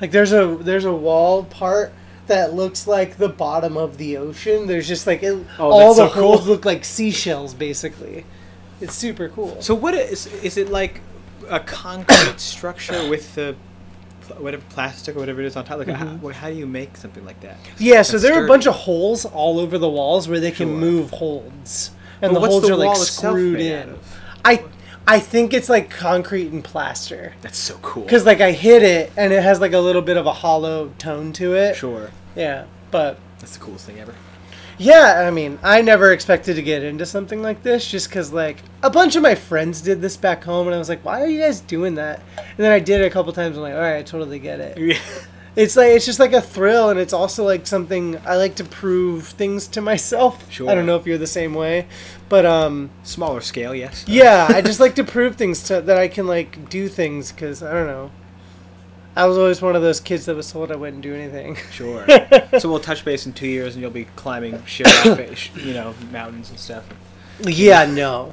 Like there's a there's a wall part that looks like the bottom of the ocean. There's just like it, Oh, all the so cool. holes look like seashells, basically. It's super cool. So what is is it like a concrete structure with the whatever plastic or whatever it is on top? Like how, Mhm. how do you make something like that? Yeah, so That's there are a bunch of holes all over the walls where they can Sure. move holds, and But the holds the are like screwed in. I I think it's like concrete and plaster. That's so cool. Cause like I hit it and it has like a little bit of a hollow tone to it. sure, Yeah, but that's the coolest thing ever. yeah, I mean, I never expected to get into something like this, just cause like a bunch of my friends did this back home, and I was like, why are you guys doing that? And then I did it a couple times. I'm like, all right, I totally get it. Yeah. It's like it's just like a thrill, and it's also like something I like to prove things to myself. Sure. I don't know if you're the same way, but um, Smaller scale, yes. yeah, I just like to prove things to that I can like do things because I don't know. I was always one of those kids that was told I wouldn't do anything. Sure. so we'll touch base in two years, and you'll be climbing shit, you know, mountains and stuff. yeah, no.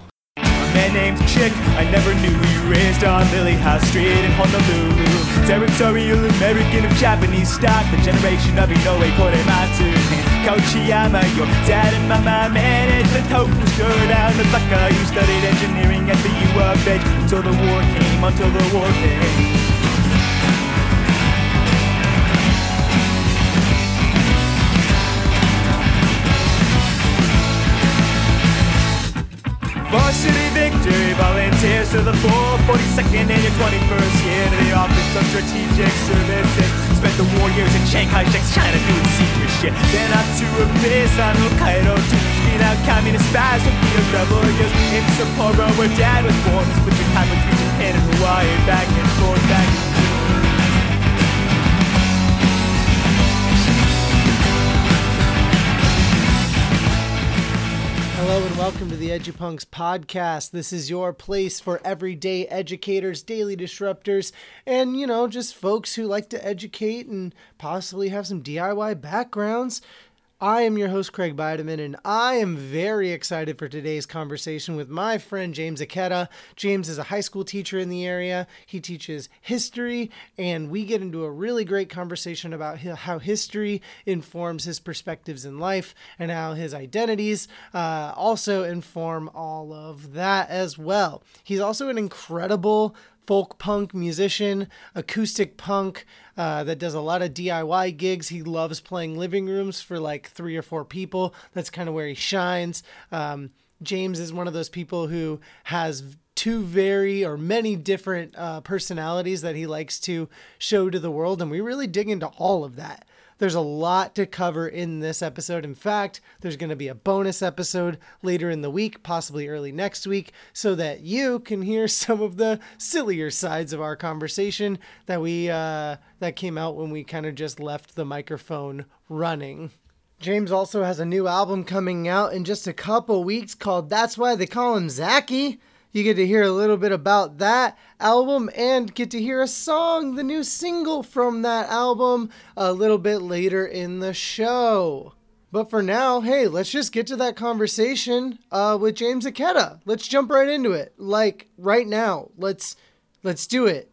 Man named Chick, I never knew you raised on Liliha Street in Honolulu. Territorial American of Japanese stock, the generation of Inouye Korematsu. Kochiyama, your dad and mama managed the tofu store down the Baka. You studied engineering at the U of H until the war came, until the war came. Varsity victory, volunteers to the full 42nd and your 21st year to the Office of Strategic Services. Spent the war years in Shanghai, Checks, China doing secret shit. Then up to a base on Hokkaido to beat out communist spies with the years in Sapporo where dad was born. Switching time between Japan and Hawaii, back and forth, back and forth. Hello and welcome to the EduPunks podcast. This is your place for everyday educators, daily disruptors, and you know, just folks who like to educate and possibly have some DIY backgrounds. I am your host, Craig Bideman, and I am very excited for today's conversation with my friend James Ikeda. James is a high school teacher in the area. He teaches history, and we get into a really great conversation about how history informs his perspectives in life and how his identities uh, also inform all of that as well. He's also an incredible folk punk musician, acoustic punk uh, that does a lot of DIY gigs. He loves playing living rooms for like three or four people. That's kind of where he shines. Um, James is one of those people who has two very or many different uh, personalities that he likes to show to the world, and we really dig into all of that. There's a lot to cover in this episode. In fact, there's going to be a bonus episode later in the week, possibly early next week, so that you can hear some of the sillier sides of our conversation that we uh, that came out when we kind of just left the microphone running. James also has a new album coming out in just a couple weeks called That's Why They Call Him Zachy. You get to hear a little bit about that album and get to hear a song, the new single from that album, a little bit later in the show. But for now, hey, let's just get to that conversation uh, with James Ikeda. Let's jump right into it, like right now. Let's let's do it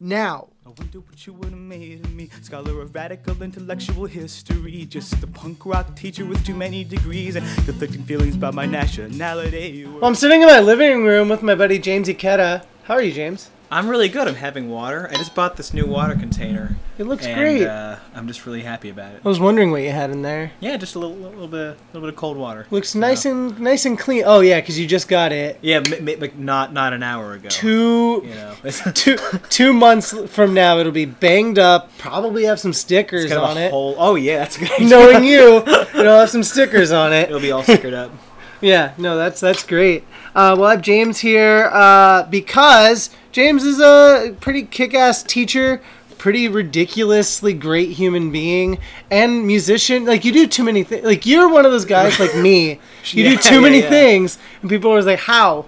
now. I wonder what you would have made of me. Scholar of radical intellectual history. Just a punk rock teacher with too many degrees and conflicting feelings about my nationality. Well, I'm sitting in my living room with my buddy James Ikeda. How are you, James? I'm really good. I'm having water. I just bought this new water container. It looks and, great. Uh, I'm just really happy about it. I was wondering what you had in there. Yeah, just a little, little bit, a little bit of cold water. Looks nice and nice and clean. Oh yeah, because you just got it Yeah, m- m- like not not an hour ago. two You know, two two months from now. It'll be banged up. Probably have some stickers on it. whole. Oh yeah, that's a good. idea. Knowing you, it'll have some stickers on it. it'll be all stickered up. Yeah, no, that's that's great. Uh, we'll have James here uh, because James is a pretty kick-ass teacher, pretty ridiculously great human being, and musician. Like you do too many things. Like you're one of those guys like me. You do too yeah, many yeah. things, and people are always like, "How?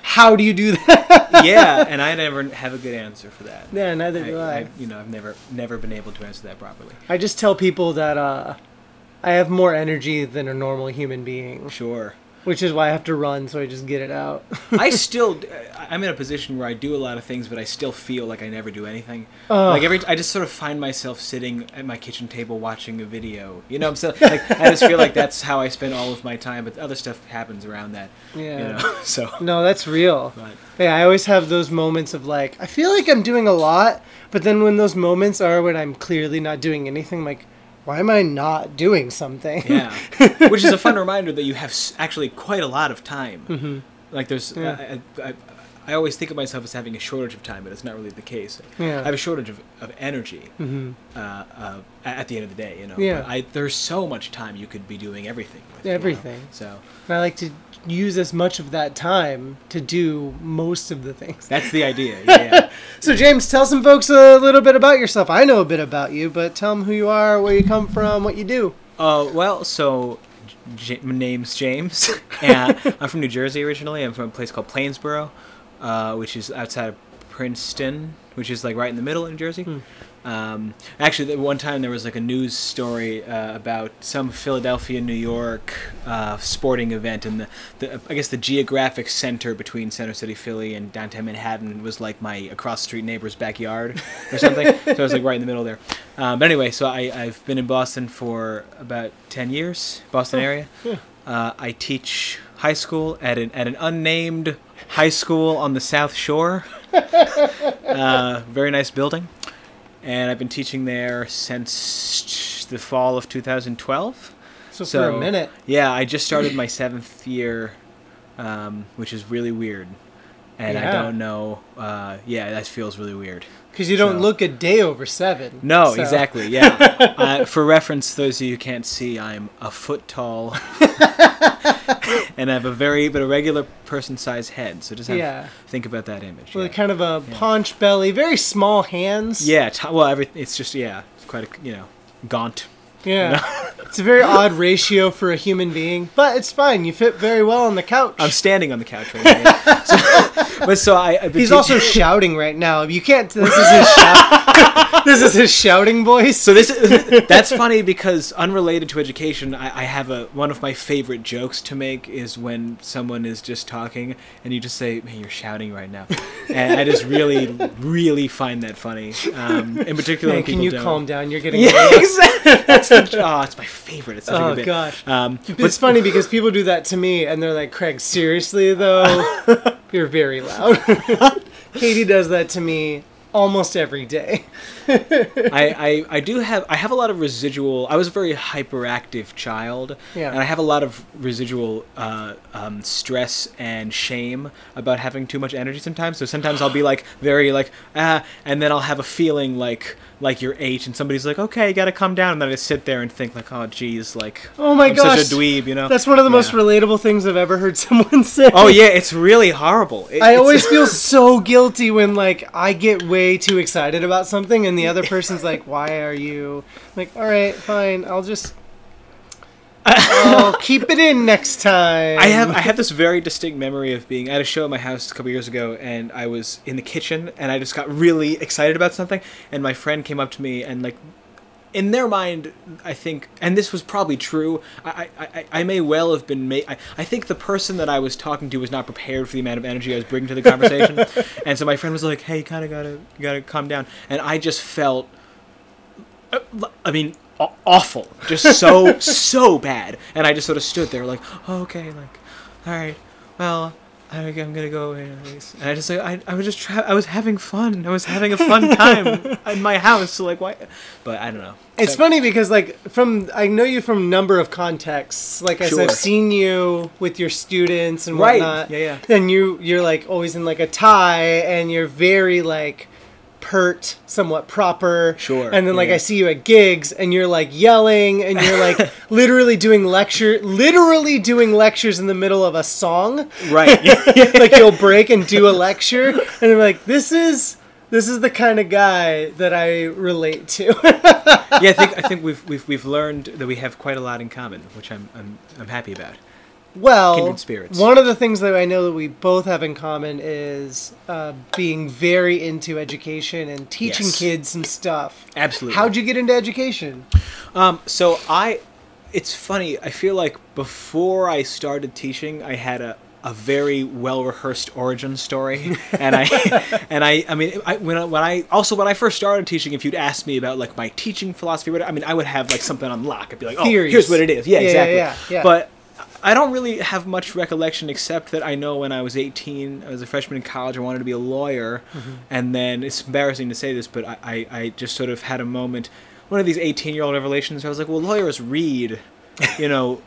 How do you do that?" yeah, and I never have a good answer for that. Yeah, neither do I. I, you know, I've never never been able to answer that properly. I just tell people that uh, I have more energy than a normal human being. Sure. Which is why I have to run, so I just get it out. I still, uh, I'm in a position where I do a lot of things, but I still feel like I never do anything. Like every, I just sort of find myself sitting at my kitchen table watching a video. You know, I'm so like I just feel like that's how I spend all of my time. But other stuff happens around that. Yeah. You know, so. no, that's real. But Yeah, I always have those moments of like, I feel like I'm doing a lot, but then when those moments are when I'm clearly not doing anything, like, why am I not doing something? yeah, which is a fun reminder that you have actually quite a lot of time. Mhm. Like there's, Yeah. I, I, I always think of myself as having a shortage of time, but it's not really the case. Yeah. I have a shortage of, of energy. hmm uh, uh, at the end of the day, you know. Yeah. But I, there's so much time you could be doing everything. With, you know? Everything. So And I like to use as much of that time to do most of the things. that's the idea. Yeah. yeah. So, James, tell some folks a little bit about yourself. I know a bit about you, but tell them who you are, where you come from, what you do. uh, well, so J- my name's James, and I'm from New Jersey originally. I'm from a place called Plainsboro, uh, which is outside of Princeton, which is like right in the middle of New Jersey. Hmm. Um, actually, the one time there was like a news story uh, about some Philadelphia, New York uh, sporting event, and the, the I guess the geographic center between Center City, Philly, and downtown Manhattan was like my across the street neighbor's backyard or something. so I was like right in the middle there. Um, but anyway, so I, I've been in Boston for about ten years, Boston area. Uh, I teach high school at an at an unnamed high school on the South Shore. uh, very nice building, and I've been teaching there since the fall of 2012. So, for a minute. Yeah, I just started my seventh year, um, which is really weird, and I don't know. Uh, yeah, that feels really weird. Because you don't So- look a day over seven. No, So- exactly. Yeah. uh, for reference, those of you who can't see, I'm a foot tall, and I have a very but a regular person-sized head. So just have, Yeah. think about that image. With yeah. kind of a paunch belly, very small hands. Yeah, t- well, every, it's just yeah, it's quite a you know, gaunt. Yeah. it's a very odd ratio for a human being, but it's fine. You fit very well on the couch. I'm standing on the couch right now. So, but so I. I've been He's teach- also shouting right now. You can't. This is his shout. this is his shouting voice. So this that's funny because unrelated to education, I, I have a one of my favorite jokes to make is when someone is just talking and you just say, "Man, you're shouting right now," and I just really, really find that funny. Um, in particular, Man, when can you don't. calm down? You're getting. Yeah, exactly. That's the, oh, it's my favorite. It's such a Oh good bit. gosh. Um, It's funny because people do that to me, and they're like, "Craig, seriously though, you're very loud." Katie does that to me almost every day. I, I, I do have I have a lot of residual. I was a very hyperactive child, Yeah. and I have a lot of residual uh, um, stress and shame about having too much energy sometimes. So sometimes I'll be like very like ah, and then I'll have a feeling like like you're eight, and somebody's like, okay, you gotta calm down, and then I just sit there and think like, oh geez, like Oh my I'm gosh, such a dweeb, you know. That's one of the most relatable things I've ever heard someone say. Oh yeah, it's really horrible. It- I always feel so guilty when like I get way too excited about something and the other person's like, "Why are you?" like, "All right, fine. I'll just I'll keep it in next time." I have I have this very distinct memory of being at a show at my house a couple years ago, and I was in the kitchen, and I just got really excited about something, and my friend came up to me and like. In their mind, I think, and this was probably true. I, I, I, may well have been. Ma- I, I think the person that I was talking to was not prepared for the amount of energy I was bringing to the conversation, and so my friend was like, "Hey, you kind of gotta, you gotta calm down." And I just felt uh, I mean, awful, just so so bad. And I just sort of stood there, like, oh, okay, like, all right, well, I, I'm gonna go away. anyways." And I just like, I, I was just, tra- I was having fun. I was having a fun time in my house. So like, why? But I don't know. It's So- funny because like from I know you from number of contexts. Like as Sure. I've seen you with your students and Right. whatnot. Yeah, yeah. And you you're like always in like a tie and you're very like pert, somewhat proper. Sure, And then like yeah. I see you at gigs and you're like yelling and you're like literally doing lecture literally doing lectures in the middle of a song. Right. like you'll break and do a lecture and I'm like, This is this is the kind of guy that I relate to. yeah, I think I think we've we've we've learned that we have quite a lot in common, which I'm I'm I'm happy about. Well, Kindred spirits. one of the things that I know that we both have in common is uh, being very into education and teaching Yes. kids and stuff. Absolutely. How'd you get into education? Um, so I, it's funny. I feel like before I started teaching, I had a a very well rehearsed origin story, and I and I I mean I, when I, when I also when I first started teaching, if you'd asked me about like my teaching philosophy, whatever, I mean I would have like something on lock. I'd be like, oh, Theories. here's what it is. Yeah, Yeah, yeah, exactly. yeah, yeah. But I don't really have much recollection except that I know when I was 18, I was a freshman in college, I wanted to be a lawyer. Mm-hmm. And then it's embarrassing to say this, but I, I, I just sort of had a moment, one of these 18 year old revelations, where I was like, well, lawyers read, you know,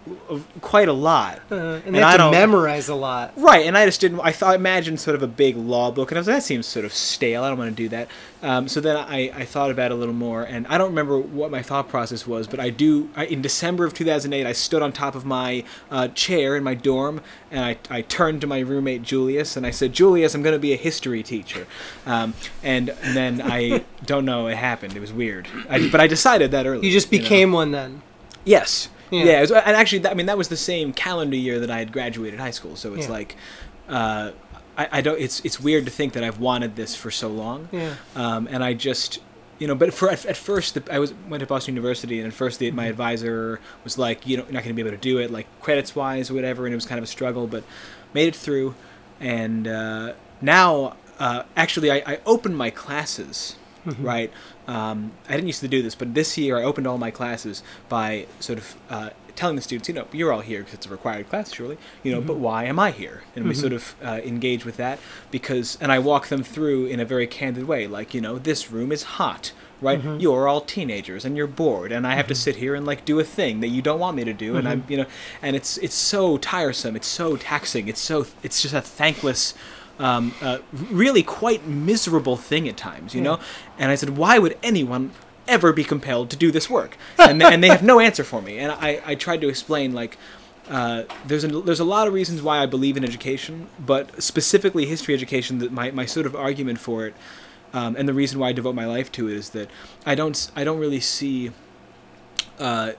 quite a lot. Uh, and they I don't- memorize a lot. Right, and I just didn't. I thought, I imagined sort of a big law book, and I was like, that seems sort of stale. I don't want to do that. Um, so then I, I thought about it a little more, and I don't remember what my thought process was, but I do. I, in December of 2008, I stood on top of my uh, chair in my dorm, and I, I turned to my roommate Julius, and I said, Julius, I'm going to be a history teacher. Um, and then I don't know, it happened. It was weird. I, but I decided that early. You just know? became one then. Yes. Yeah. Yeah. it was- and actually, that, I mean, that was the same calendar year that I had graduated high school. So it's Yeah. like, uh, I, I don't. It's it's weird to think that I've wanted this for so long. Yeah. Um, and I just, you know, but for at, at first, the, I was went to Boston University, and at first, the, Mm-hmm. my advisor was like, you know, you're not going to be able to do it, like credits wise or whatever, and it was kind of a struggle, but made it through, and uh, now, uh, actually, I, I opened my classes. Mm-hmm. Right, um, I didn't used to do this, but this year I opened all my classes by sort of uh, telling the students, you know, you're all here because it's a required class, surely, you know, but why am I here? And we sort of uh, engage with that because, and I walk them through in a very candid way, like, you know, this room is hot, right? You're all teenagers and you're bored, and I have to sit here and like do a thing that you don't want me to do, and I'm, you know, and it's it's so tiresome, it's so taxing, it's so it's just a thankless. Um, uh, really quite miserable thing at times, you know. And I said, why would anyone ever be compelled to do this work? And, they, and they have no answer for me. And I, I tried to explain like uh, there's a, there's a lot of reasons why I believe in education, but specifically history education. That my, my sort of argument for it, um, and the reason why I devote my life to it is that I don't I don't really see. Uh,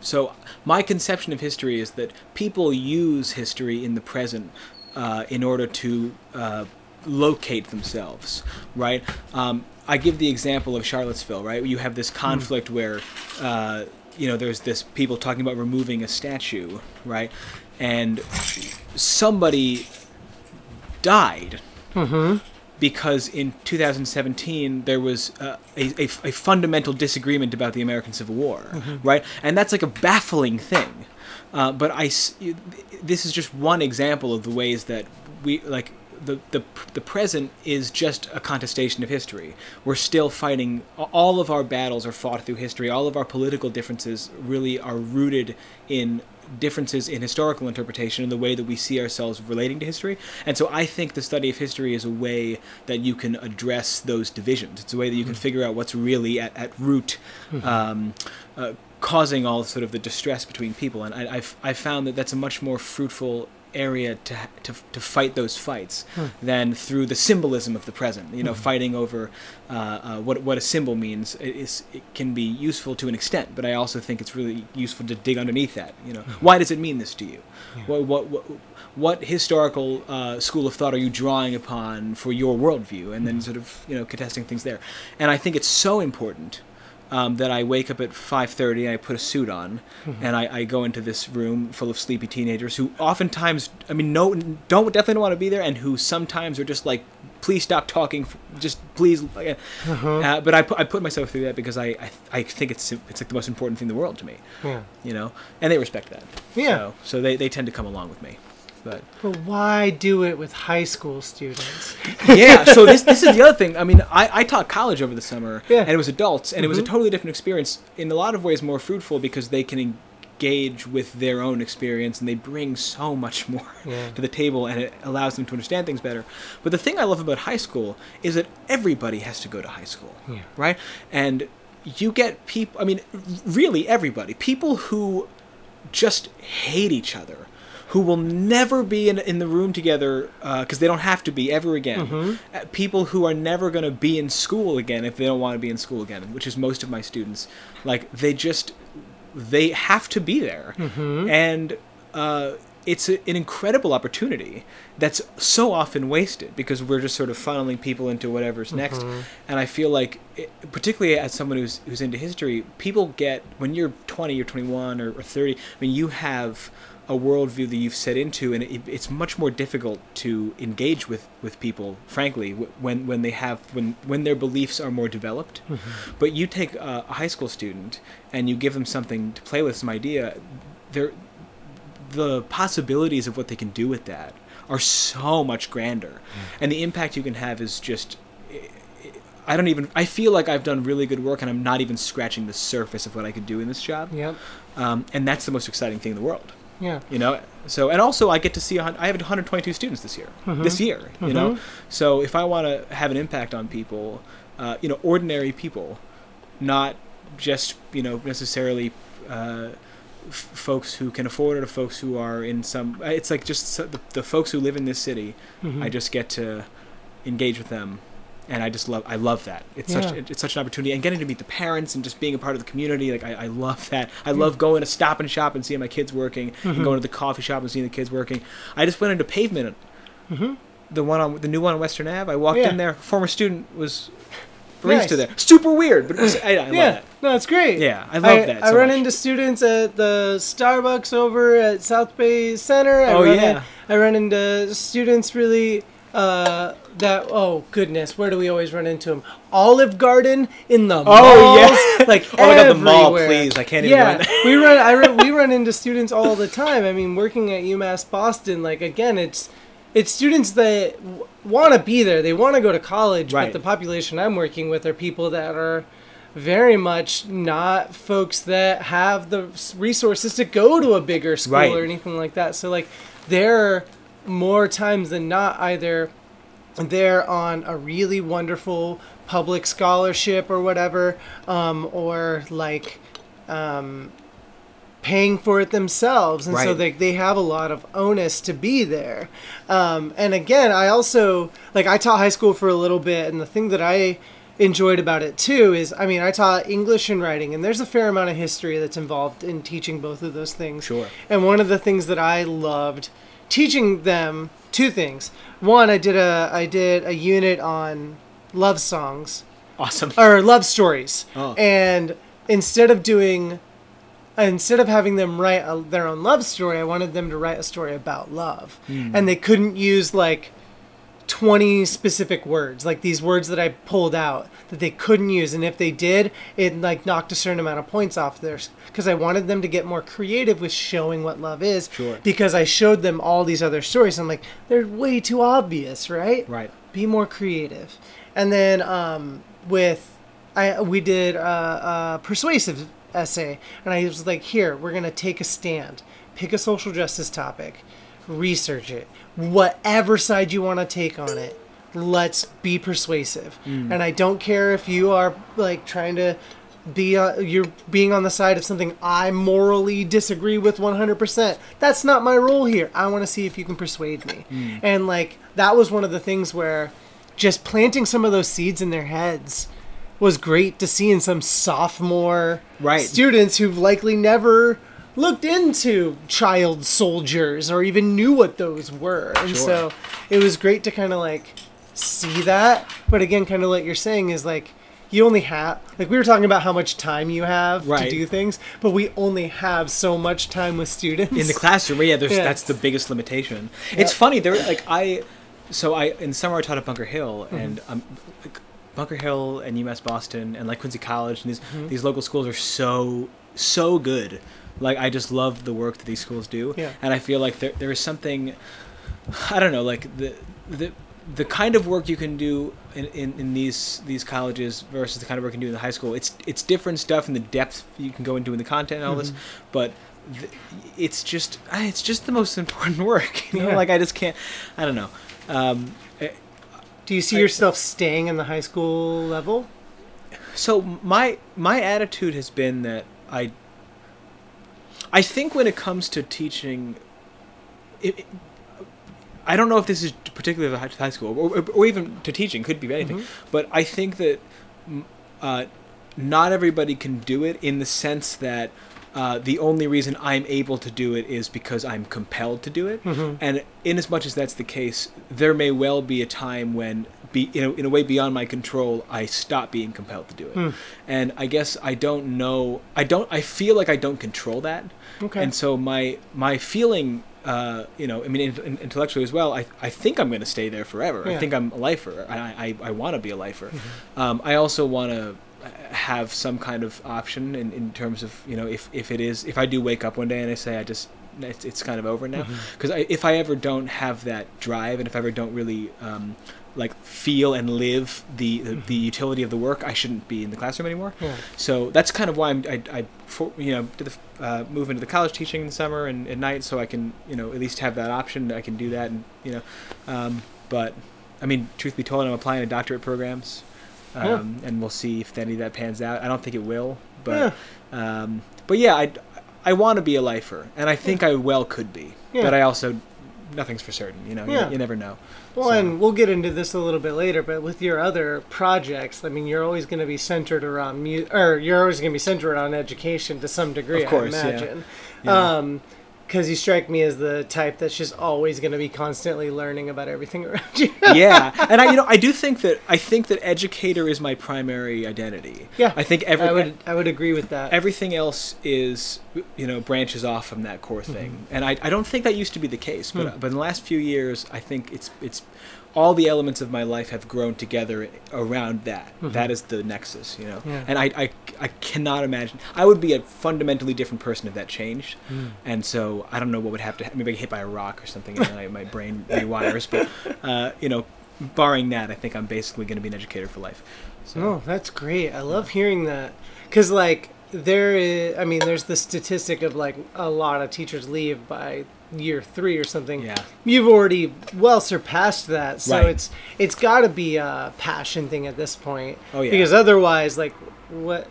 so my conception of history is that people use history in the present uh, in order to uh, locate themselves, right? Um, I give the example of Charlottesville, right? You have this conflict where, uh, you know, there's this people talking about removing a statue, right? And somebody died because in 2017 there was uh, a, a, a fundamental disagreement about the American Civil War, right? And that's like a baffling thing. Uh, but I, this is just one example of the ways that we like the, the the present is just a contestation of history. We're still fighting. All of our battles are fought through history. All of our political differences really are rooted in differences in historical interpretation and the way that we see ourselves relating to history. And so I think the study of history is a way that you can address those divisions. It's a way that you can figure out what's really at, at root um, uh, causing all sort of the distress between people. And I, I've, I've found that that's a much more fruitful area to, to, to fight those fights than through the symbolism of the present. You know, fighting over uh, uh, what, what a symbol means i- is, it can be useful to an extent, but I also think it's really useful to dig underneath that. You know, why does it mean this to you? What, what, what, what historical uh, school of thought are you drawing upon for your worldview? And then sort of, you know, contesting things there. And I think it's so important um, that I wake up at 5:30 and I put a suit on and I, I go into this room full of sleepy teenagers who oftentimes I mean no don't definitely don't want to be there and who sometimes are just like please stop talking just please like, uh, but I put, I put myself through that because I, I I think it's it's like the most important thing in the world to me Yeah. you know? And they respect that. Yeah. so, so they, they tend to come along with me but But why do it with high school students? yeah so this this is the other thing i mean i, I taught college over the summer Yeah. Mm-hmm. and it was adults and it was a totally different experience in a lot of ways more fruitful because they can engage with their own experience and they bring so much more Yeah. to the table and it allows them to understand things better but the thing i love about high school is that everybody has to go to high school Yeah. right and you get people i mean really everybody people who just hate each other who will never be in, in the room together uh, because they don't have to be ever again. Mm-hmm. Uh, people who are never going to be in school again if they don't want to be in school again which is most of my students. Like they just they have to be there. Mm-hmm. And uh, it's a, an incredible opportunity that's so often wasted because we're just sort of funneling people into whatever's next. Mm-hmm. And I feel like, it, particularly as someone who's who's into history, people get when you're 20 or 21 or, or 30. I mean, you have a worldview that you've set into, and it, it's much more difficult to engage with, with people, frankly, when when they have when when their beliefs are more developed. But you take a, a high school student and you give them something to play with, some idea, they're the possibilities of what they can do with that are so much grander, and the impact you can have is just. I don't even. I feel like I've done really good work, and I'm not even scratching the surface of what I could do in this job. Yep. Um, and that's the most exciting thing in the world Yeah. you know so and also i get to see i have 122 students this year Mm-hmm. this year you know so if i want to have an impact on people uh, you know ordinary people not just you know necessarily uh, f- folks who can afford it or folks who are in some it's like just the, the folks who live in this city Mm-hmm. i just get to engage with them and I just love I love that it's such it's such an opportunity and getting to meet the parents and just being a part of the community like I, I love that I love going to Stop and Shop and seeing my kids working Mm-hmm. and going to the coffee shop and seeing the kids working I just went into Pavement the one on the new one on Western Ave I walked Mm-hmm. Yeah. in there former student was barista Nice. there super weird but was, I, I love yeah. that No, it's great. Yeah, I love that I run much. into students at the Starbucks over at South Bay Center. I Oh, yeah. in- I run into students really uh, that. Oh goodness, where do we always run into them? Olive Garden in the Oh, yeah. like Oh my God, the mall, please, I can't even Yeah, run- we run. I run, we run into students all the time. I mean, working at UMass Boston, like again, it's it's students that w- want to be there. They want to go to college, Right. but the population I'm working with are people that are very much not folks that have the resources to go to a bigger school Right. or anything like that. So like they're more times than not either they're on a really wonderful public scholarship or whatever, um, or like um, paying for it themselves, and so they they have a lot of onus to be there. Um, and again, I also like I taught high school for a little bit, and the thing that I enjoyed about it too is I mean I taught English and writing, and there's a fair amount of history that's involved in teaching both of those things. Sure. And one of the things that I loved teaching them two things. One, I did a I did a unit on love songs awesome or love stories, Oh. and instead of doing instead of having them write a, their own love story, I wanted them to write a story about love, hmm. and they couldn't use like. 20 specific words like these words that i pulled out that they couldn't use. And if they did it like knocked a certain amount of points off theirs because i wanted them to get more creative with showing what love is Sure. because i showed them all these other stories. I'm like they're way too obvious right? Right. Be more creative. And then um, with i we did a, a persuasive essay and i was like here we're gonna take a stand. Pick a social justice topic. Research it whatever side you want to take on it let's be persuasive. And i don't care if you are like trying to be uh, you're being on the side of something i morally disagree with 100% that's not my role here. I want to see if you can persuade me. And like that was one of the things where just planting some of those seeds in their heads was great to see in some sophomore Right. students who've likely never looked into child soldiers or even knew what those were. And Sure. so it was great to kind of like see that. But again, kind of like you're saying is like you only have like we were talking about how much time you have to do things, but we only have so much time with students. in the classroom yeah, there's, Yeah. that's the biggest limitation it's funny there like i so i in summer i taught at bunker hill Mm-hmm. and um, like, bunker hill and umass boston and like quincy college and these Mm-hmm. these local schools are so so good like i just love the work that these schools do Yeah. and i feel like there, there is something i don't know like the the the kind of work you can do in, in, in these these colleges versus the kind of work you can do in the high school it's it's different stuff and the depth you can go into in the content and all this but th- it's just it's just the most important work you know Yeah. like i just can't i don't know um, eh, do you see I- yourself staying in the high school level? so my my attitude has been that i i think when it comes to teaching it, it- i don't know if this is particularly to high school or, or, even to teaching could be anything. But i think that uh, not everybody can do it in the sense that Uh, the only reason I'm able to do it is because I'm compelled to do it. And in as much as that's the case, there may well be a time when, be, in, a, in a way beyond my control, I stop being compelled to do it. And I guess I don't know. I don't. I feel like I don't control that. Okay. And so my my feeling. Uh, you know, I mean, in, in- intellectually as well. I, I think I'm going to stay there forever. I think I'm a lifer. I, I, I want to be a lifer. Um, I also want to have some kind of option in, in terms of you know if, if it is if I do wake up one day and I say I just it's, it's kind of over now. Because I if I ever don't have that drive and if I ever don't really um, like feel and live the, the the utility of the work I shouldn't be in the classroom anymore. Yeah. so that's kind of why I'm, I, I for, you know did the uh, move into the college teaching in the summer and at night so I can you know at least have that option. I can do that and you know um, but I mean truth be told I'm applying to doctorate programs um, Yeah. and we'll see if any of that pans out I don't think it will but um, but yeah I I want to be a lifer and I think I well could be Yeah. but I also nothing's for certain you know You- Yeah. you, never know Well, So- and we'll get into this a little bit later, but with your other projects, I mean, you're always going to be centered around mu- or you're always going to be centered on education to some degree. Of course, I yeah. imagine. Yeah. Um, because you strike me as the type that's just always going to be constantly learning about everything around you. yeah, and I, you know, I do think that I think that educator is my primary identity. Yeah, I think every I would I would agree with that. everything else is you know branches off from that core thing, mm-hmm. and I, I don't think that used to be the case, but hmm. but in the last few years, I think it's it's all the elements of my life have grown together around that. That is the nexus, you know. Yeah. And I, I I cannot imagine I would be a fundamentally different person if that changed, and so I don't know what would have to ha- maybe I get hit by a rock or something and my, my brain rewires, but uh, you know, barring that, I think I'm basically going to be an educator for life. So. Oh, that's great. I love hearing that. Because, like, there is, I mean, there's the statistic of, like, a lot of teachers leave by year three or something. Yeah. You've already well surpassed that. So Right. it's it's got to be a passion thing at this point. Oh, yeah. Because otherwise, like, what.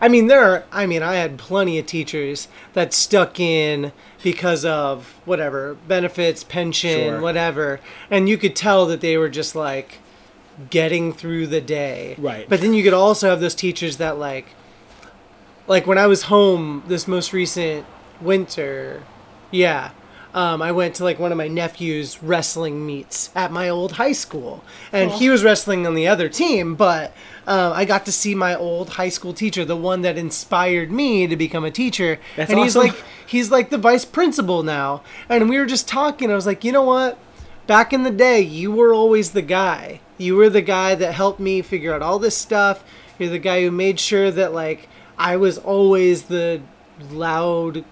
I mean, there are, I mean, I had plenty of teachers that stuck in because of whatever, benefits, pension, Sure. whatever. And you could tell that they were just like, getting through the day. Right. But then you could also have those teachers that like like when I was home this most recent winter, yeah. Um, I went to like one of my nephew's wrestling meets at my old high school, and he was wrestling on the other team. But uh, I got to see my old high school teacher, the one that inspired me to become a teacher. That's and he's like, he's like the vice principal now. And we were just talking. I was like, you know what? Back in the day, you were always the guy. You were the guy that helped me figure out all this stuff. You're the guy who made sure that like I was always the loud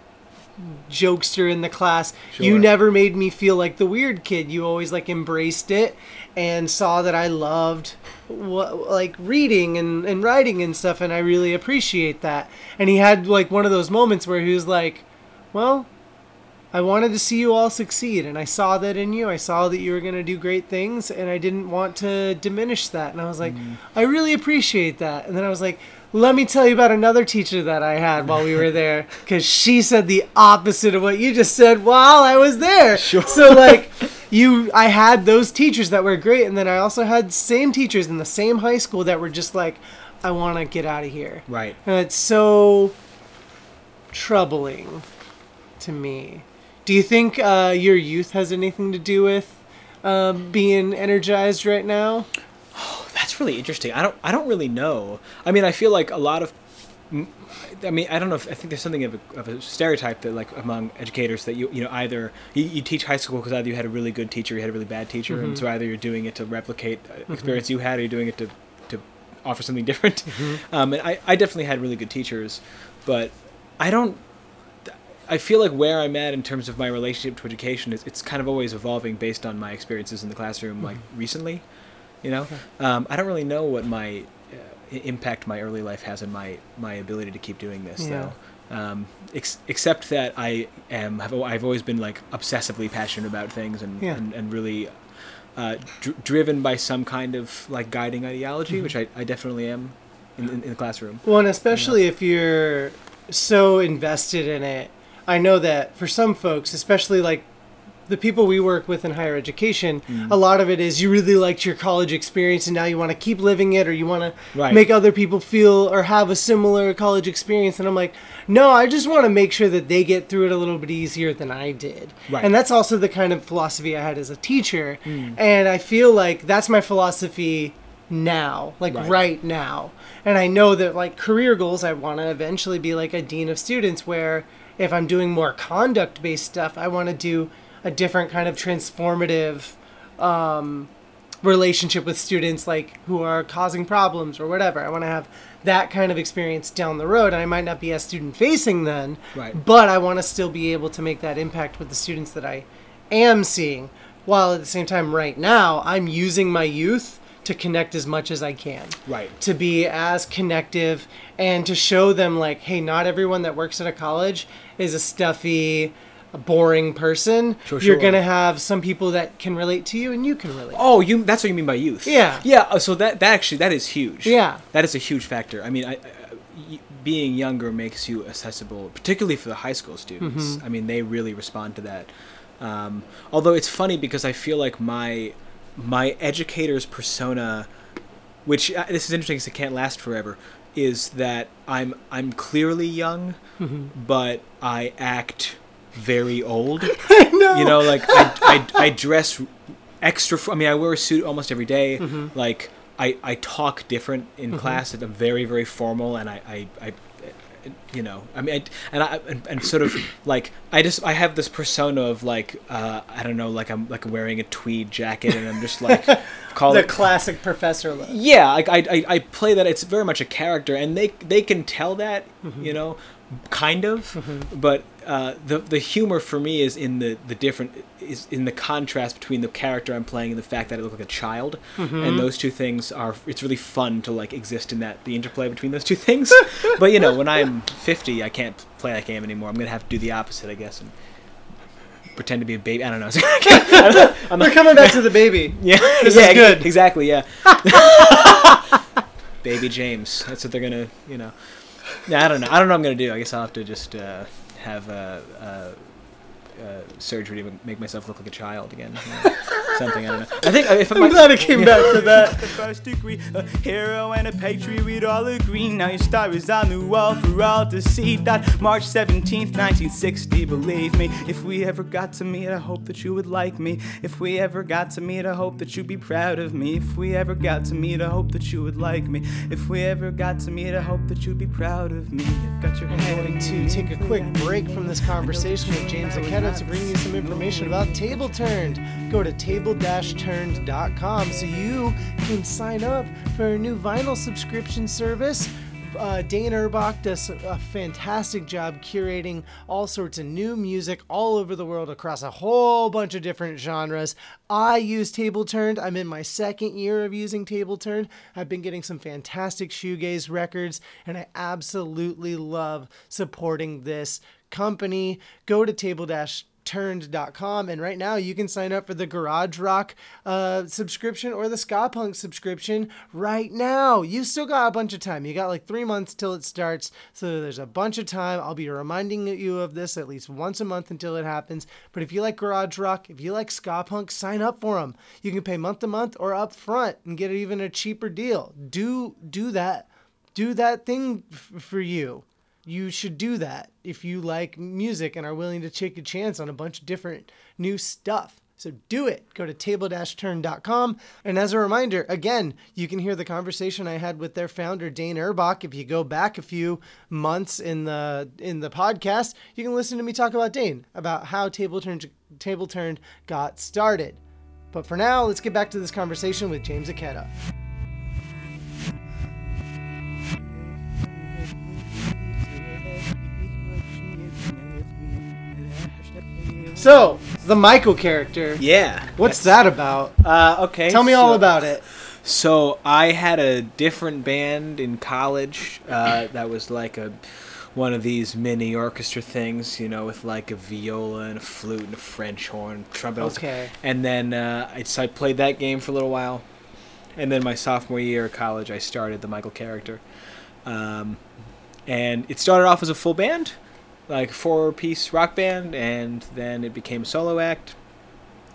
jokester in the class. You never made me feel like the weird kid. You always like embraced it and saw that I loved what like reading and, and writing and stuff and I really appreciate that. And he had like one of those moments where he was like, "Well, I wanted to see you all succeed and I saw that in you. I saw that you were going to do great things and I didn't want to diminish that." And I was like, mm. "I really appreciate that." And then I was like, let me tell you about another teacher that I had while we were there because she said the opposite of what you just said while I was there. Sure. So like you I had those teachers that were great and then I also had same teachers in the same high school that were just like I want to get out of here. Right. And it's so troubling to me. Do you think uh, your youth has anything to do with uh, being energized right now? That's really interesting. I don't. I don't really know. I mean, I feel like a lot of. I mean, I don't know. If, I think there's something of a, of a stereotype that, like, among educators, that you you know either you, you teach high school because either you had a really good teacher, or you had a really bad teacher, and so either you're doing it to replicate uh experience you had, or you're doing it to to offer something different. Um, and I, I definitely had really good teachers, but I don't. I feel like where I'm at in terms of my relationship to education is it's kind of always evolving based on my experiences in the classroom, like recently. You know, um, I don't really know what my uh, impact my early life has on my my ability to keep doing this, Yeah. though. Um, ex- except that I am have I've always been like obsessively passionate about things and Yeah. and, and really uh, dr- driven by some kind of like guiding ideology, which I, I definitely am in, in, in the classroom. Well, and especially if you're so invested in it, I know that for some folks, especially like the people we work with in higher education, mm. a lot of it is you really liked your college experience and now you want to keep living it or you want to Right. make other people feel or have a similar college experience. And I'm like, no, I just want to make sure that they get through it a little bit easier than I did. Right. And that's also the kind of philosophy I had as a teacher. Mm. And I feel like that's my philosophy now, like Right. right now. And I know that like career goals, I want to eventually be like a dean of students where if I'm doing more conduct based stuff, I want to do a different kind of transformative um, relationship with students like who are causing problems or whatever. I want to have that kind of experience down the road. And I might not be as student facing then, Right. but I want to still be able to make that impact with the students that I am seeing. While at the same time, right now, I'm using my youth to connect as much as I can Right. to be as connective and to show them like hey not everyone that works at a college is a stuffy boring person Sure, you're gonna have some people that can relate to you and you can relate Oh, you that's what you mean by youth. Yeah. Yeah, uh, so that that actually that is huge. Yeah. That is a huge factor. I mean, I, I, being younger makes you accessible, particularly for the high school students. Mm-hmm. I mean, they really respond to that. Um, although it's funny because I feel like my my educator's persona, which uh, this is interesting because it can't last forever, is that I'm I'm clearly young, Mm-hmm. but I act very old. You know, like I, I, I dress extra. I mean, I wear a suit almost every day. Mm-hmm. Like I, I talk different in class. I'm very very formal, and I, I, I you know, I mean, I, and I and, and sort of like I just I have this persona of like uh, I don't know, like I'm like wearing a tweed jacket, and I'm just like call the it classic professor look yeah like I, I i play that it's very much a character and they they can tell that you know kind of but uh, the the humor for me is in the the different is in the contrast between the character i'm playing and the fact that i look like a child. And those two things are it's really fun to like exist in that the interplay between those two things. But you know when i'm 50 i can't play that game anymore. I'm gonna have to do the opposite i guess and pretend to be a baby. I don't know. We're coming back to the baby. Yeah, This yeah, is good. Exactly, yeah. Baby James. That's what they're gonna, you know. Yeah, I don't know. I don't know what I'm gonna do. I guess I'll have to just uh, have uh, uh, surgery to make myself look like a child again. you know. Something I don't know. I think uh, if i'm glad it came back for that The first degree, a hero and a patriot, we'd all agree. Now your star is on the wall for all to see. That March 17th, 1960, believe me. If we ever got to meet, I hope that you would like me. If we ever got to meet, I hope that you'd be proud of me. If we ever got to meet, I hope that you would like me. If we ever got to meet, I hope that you'd be proud of me. I've got your I'm going to take a quick break from this conversation with James Ikeda to bring you some information about Table Turned. Go to table-turned.com so you can sign up for a new vinyl subscription service. Uh, Dane Erbach does a fantastic job curating all sorts of new music all over the world across a whole bunch of different genres. I use Table Turned. I'm in my second year of using Table Turned. I've been getting some fantastic shoegaze records, and I absolutely love supporting this company. Go to Table Dash turned.com and right now you can sign up for the garage rock uh, subscription or the ska punk subscription right now. You still got a bunch of time. You got like three months till it starts so there's a bunch of time. I'll be reminding you of this at least once a month until it happens. But if you like garage rock if you like ska punk sign up for them you can pay month to month or up front and get even a cheaper deal. Do do that. Do that thing f- for you you should do that if you like music and are willing to take a chance on a bunch of different new stuff. So do it. Go to table-turn.com. And as a reminder, again, you can hear the conversation I had with their founder, Dane Erbach. If you go back a few months in the in the podcast, you can listen to me talk about Dane, about how Table Turned, Table Turned got started. But for now, let's get back to this conversation with James Ikeda. So, the Michael character. Yeah. What's that about? Uh, okay. Tell me all about it. So I had a different band in college uh, that was like a one of these mini orchestra things, you know, with like a viola and a flute and a French horn, trumpet. Okay. And then uh, I, so I played that game for a little while, and then my sophomore year of college, I started the Michael character, um, and it started off as a full band, like four piece rock band, and then it became a solo act,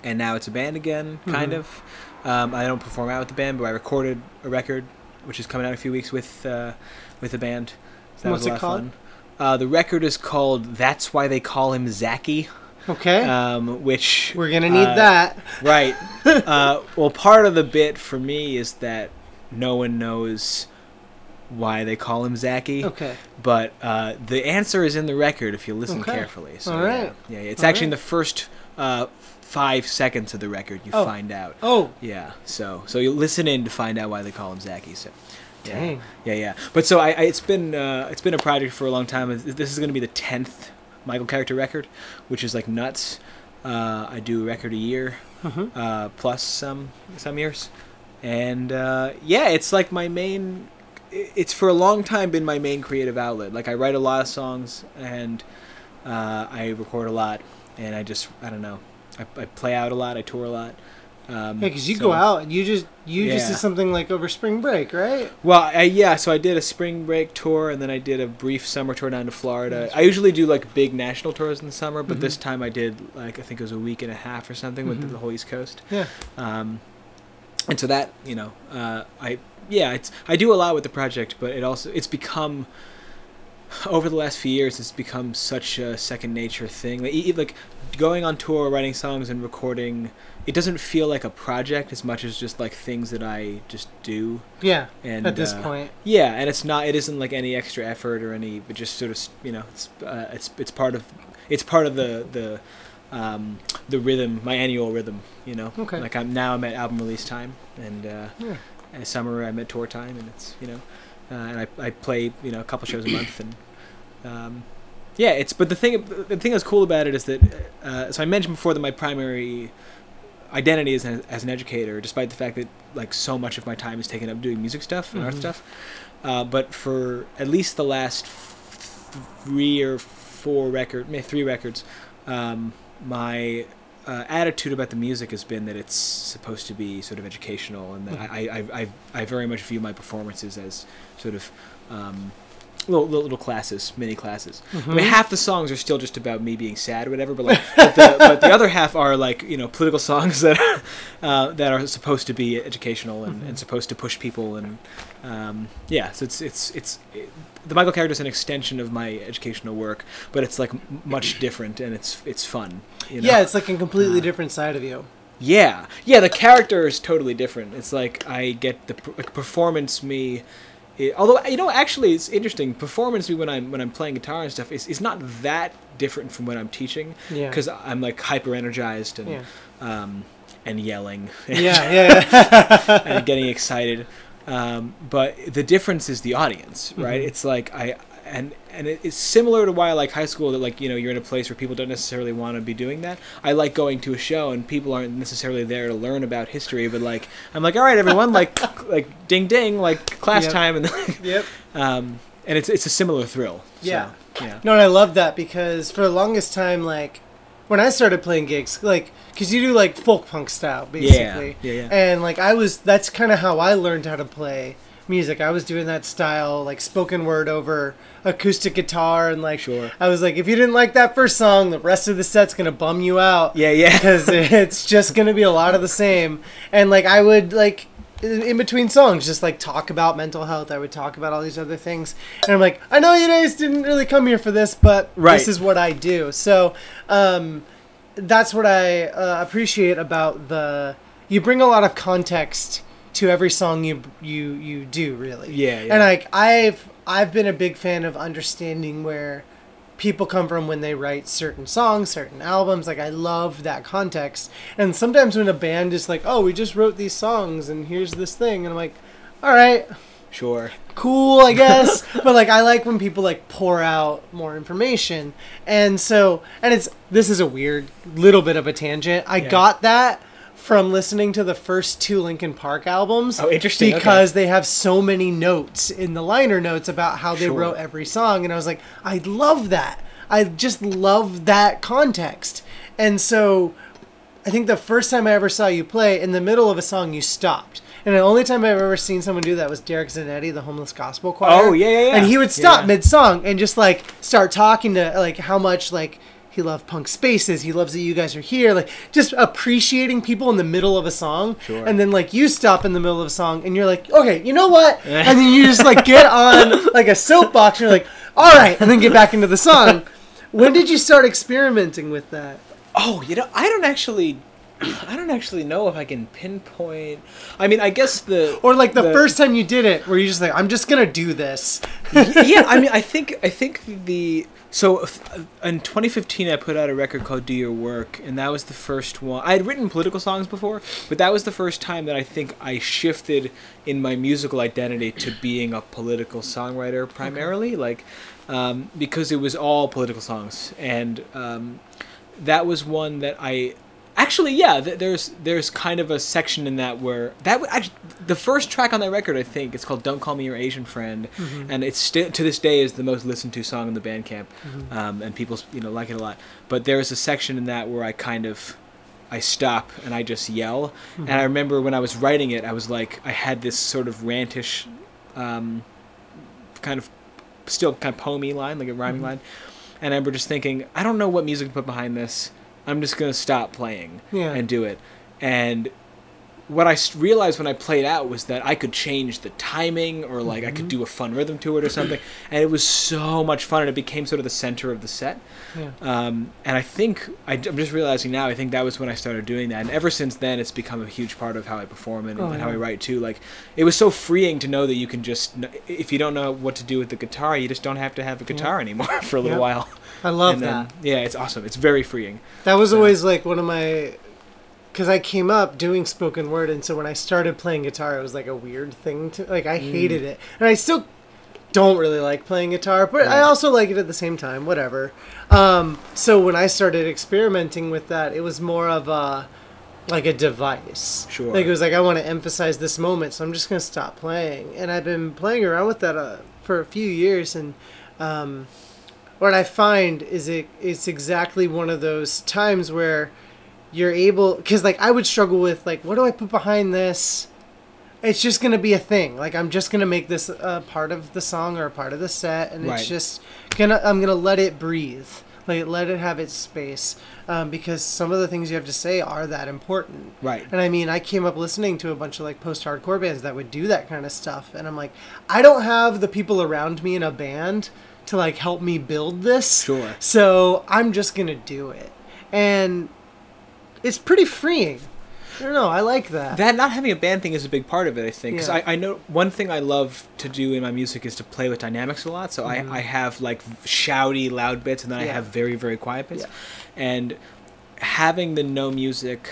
and now it's a band again, kind Mhm. of. Um, I don't perform out with the band, but I recorded a record, which is coming out in a few weeks with uh, with the band. So What's it called? Uh, the record is called "That's Why They Call Him Zachy," Okay. um, which We're gonna need uh, that. Right. uh, well, part of the bit for me is that no one knows why they call him Zachy, Okay. but uh, the answer is in the record if you listen Okay. carefully. So, All right. Yeah, yeah, it's All actually in the first uh, five seconds of the record you Oh. find out. Oh, Yeah. So so you listen in to find out why they call him Zachy. So. Yeah. Dang. Yeah, yeah. But so I, I it's been uh, it's been a project for a long time. This is going to be the tenth Michael character record, which is like nuts. Uh, I do a record a year, Mhm. uh, plus some some years, and uh, yeah, it's like my main. It's for a long time been my main creative outlet. Like I write a lot of songs and uh, I record a lot, and I just I don't know. I, I play out a lot. I tour a lot. Um, yeah, because you so- go out and you just you just Yeah. did something like over spring break, right? Well, I, yeah, so I did a spring break tour, and then I did a brief summer tour down to Florida. I usually do like big national tours in the summer, but this time I did like I think it was a week and a half or something with Mhm. the whole East Coast. Yeah. Um, and so that you know, uh, I yeah, it's I do a lot with the project, but it also it's become over the last few years, it's become such a second nature thing. Like, like going on tour, writing songs, and recording. It doesn't feel like a project as much as just like things that I just do. Yeah. And at this uh, point, yeah, and it's not. It isn't like any extra effort or any. But just sort of, you know, it's uh, it's it's part of it's part of the the um, the rhythm, my annual rhythm. You know, Okay. Like I'm now I'm at album release time, and uh, Yeah. Summer I'm at tour time, and it's you know, uh, and I I play you know a couple shows a month, and um, yeah, it's. But the thing the thing that's cool about it is that uh, so I mentioned before that my primary identity is as, as an educator, despite the fact that like so much of my time is taken up doing music stuff and art Mhm. stuff. Uh, but for at least the last f- three or four record, maybe three records, um, my uh, attitude about the music has been that it's supposed to be sort of educational, and that I, I, I, I, I very much view my performances as sort of um, little, little classes, mini classes. I mean, Mhm. half the songs are still just about me being sad or whatever, but like, but the, but the other half are like you know political songs that uh, that are supposed to be educational and, and supposed to push people and um, yeah. So it's it's it's it, the Michael character is an extension of my educational work, but it's like much different and it's it's fun. You know? yeah, it's like a completely Uh, different side of you. Yeah, yeah. The character is totally different. It's like I get the like performance me. It, although you know, actually, it's interesting. Performance me when I'm when I'm playing guitar and stuff is, is not that different from when I'm teaching Yeah. because I'm like hyper energized and Yeah. um, and yelling. yeah, yeah. and getting excited. Um, but the difference is the audience, right? Mhm. It's like I and and it- it's similar to why I like high school that like you know you're in a place where people don't necessarily want to be doing that. I like going to a show and people aren't necessarily there to learn about history, but like I'm like all right everyone like like ding ding like class Yep. time and yep. um and it's it's a similar thrill. So, Yeah. yeah. No, and I love that because for the longest time, like when I started playing gigs, like because you do like folk punk style basically, yeah, yeah. and like I was that's kind of how I learned how to play music. I was doing that style, like spoken word over acoustic guitar, and like Sure. I was like, if you didn't like that first song, the rest of the set's gonna bum you out. Yeah, yeah. because it's just gonna be a lot of the same. And like I would like in between songs just like talk about mental health. I would talk about all these other things, and I'm like, I know you guys didn't really come here for this, but Right. this is what I do. So um, that's what I uh, appreciate about the. You bring a lot of context to every song you you you do really. Yeah, yeah. And like I've I've been a big fan of understanding where people come from when they write certain songs, certain albums. Like I love that context. And sometimes when a band is like, "Oh, we just wrote these songs and here's this thing." And I'm like, "All right, Sure. cool, I guess." but like I like when people like pour out more information. And so, and it's this is a weird little bit of a tangent. I Yeah. got that from listening to the first two Linkin Park albums. Oh, interesting, okay. Because they have so many notes in the liner notes about how they Sure. wrote every song and I was like, I love that. I just love that context. And so I think the first time I ever saw you play, in the middle of a song, you stopped. And the only time I've ever seen someone do that was Derek Zanetti, the homeless gospel choir. Oh, yeah, yeah, yeah. And he would stop yeah. mid song and just like start talking to like how much like he loved punk spaces. He loves that you guys are here. Like just appreciating people in the middle of a song. Sure. And then like you stop in the middle of a song and you're like, okay, you know what? and then you just like get on like a soapbox and you're like, all right, and then get back into the song. When did you start experimenting with that? Oh, you know, I don't actually, I don't actually know if I can pinpoint. I mean, I guess the Or like the, first time you did it, where you just like, I'm just gonna do this. yeah, I mean, I think I think the so uh, in 2015 I put out a record called "Do Your Work," and that was the first one. I had written political songs before, but that was the first time that I think I shifted in my musical identity to being a political songwriter primarily, like um, because it was all political songs, and um, that was one that I actually yeah th- there's there's kind of a section in that where that w- actually, the first track on that record I think it's called "Don't Call Me Your Asian Friend," and it's still to this day is the most listened to song in the Bandcamp, um, and people you know like it a lot. But there's a section in that where I kind of I stop and I just yell, and I remember when I was writing it I was like I had this sort of rantish, um, kind of still kind of poemy line like a rhyming line, and I remember just thinking I don't know what music to put behind this. I'm just gonna stop playing Yeah. and do it. And what I realized when I played out was that I could change the timing, or like I could do a fun rhythm to it or something, and it was so much fun, and it became sort of the center of the set. Yeah. Um, and I think I, am just realizing now. I think that was when I started doing that, and ever since then, it's become a huge part of how I perform and, Oh, and how I write too. Like it was so freeing to know that you can just, if you don't know what to do with the guitar, you just don't have to have a guitar anymore for a little while. I love And that. then- yeah, it's awesome. It's very freeing. That was always like one of my, because I came up doing spoken word, and so when I started playing guitar, it was like a weird thing to like. I Mm. hated it, and I still don't really like playing guitar, but I also like it at the same time. Whatever. Um, so when I started experimenting with that, it was more of a like a device. Sure. Like it was like I want to emphasize this moment, so I'm just gonna stop playing, and I've been playing around with that uh, for a few years, and um, what I find is it it's exactly one of those times where you're able because like I would struggle with like what do I put behind this. It's just gonna be a thing. Like I'm just gonna make this a part of the song or a part of the set, and Right. it's just gonna I'm gonna let it breathe, like let it have its space, um, because some of the things you have to say are that important. Right. And I mean, I came up listening to a bunch of like post-hardcore bands that would do that kind of stuff, and I'm like, I don't have the people around me in a band to like help me build this. Sure. So I'm just gonna do it, and it's pretty freeing. I don't know. I like that. That not having a band thing is a big part of it, I think. 'Cause Yeah. I, I know one thing I love to do in my music is to play with dynamics a lot. So I, I have like shouty, loud bits, and then I Mm-hmm. Have very, very quiet bits. Yeah. And having the no music,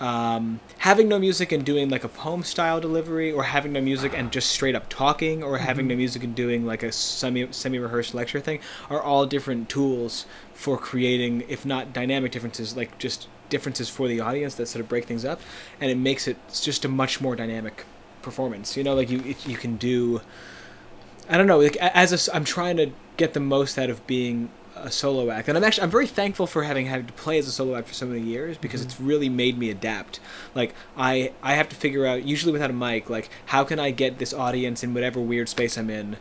um, having no music and doing like a poem style delivery, or having no music and just straight up talking, or having Mm-hmm. no music and doing like a semi semi rehearsed lecture thing, are all different tools for creating, if not dynamic differences, like just differences for the audience that sort of break things up, and it makes it it's just a much more dynamic performance. You know, like you it, you can do. I don't know. Like as a I'm trying to get the most out of being a solo act, and I'm actually I'm very thankful for having had to play as a solo act for so many years because it's mm-hmm. really made me adapt. Like I I have to figure out usually without a mic, like how can I get this audience in whatever weird space I'm in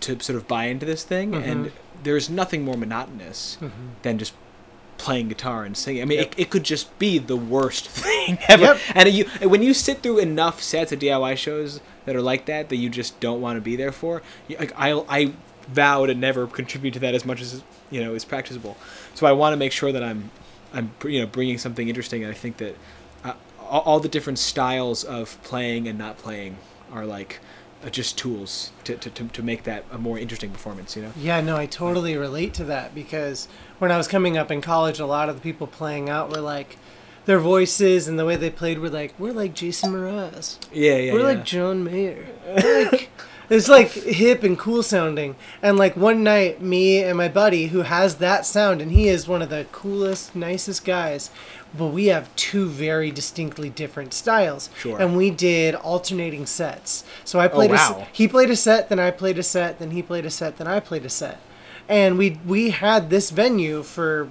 to sort of buy into this thing, mm-hmm. and there's nothing more monotonous mm-hmm. than just playing guitar and singing. I mean, Yep. it, it could just be the worst thing ever. Yep. And you, when you sit through enough sets of DIY shows that are like that, that you just don't want to be there for, like I, I vow to never contribute to that as much as you know is practicable. So I want to make sure that I'm, I'm you know bringing something interesting. And I think that uh, all, all the different styles of playing and not playing are like uh, just tools to, to, to, to make that a more interesting performance. You know. Yeah, no, I totally relate to that because when I was coming up in college, a lot of the people playing out were like, their voices and the way they played were like, we're like Jason Mraz. Yeah, yeah. we're yeah. like John Mayer. Like, it's like hip and cool sounding. And like one night, me and my buddy, who has that sound, and he is one of the coolest, nicest guys, but we have two very distinctly different styles. Sure. And we did alternating sets. So I oh, played a s- wow. he played a set, then I played a set, then he played a set, then I played a set. And we we had this venue for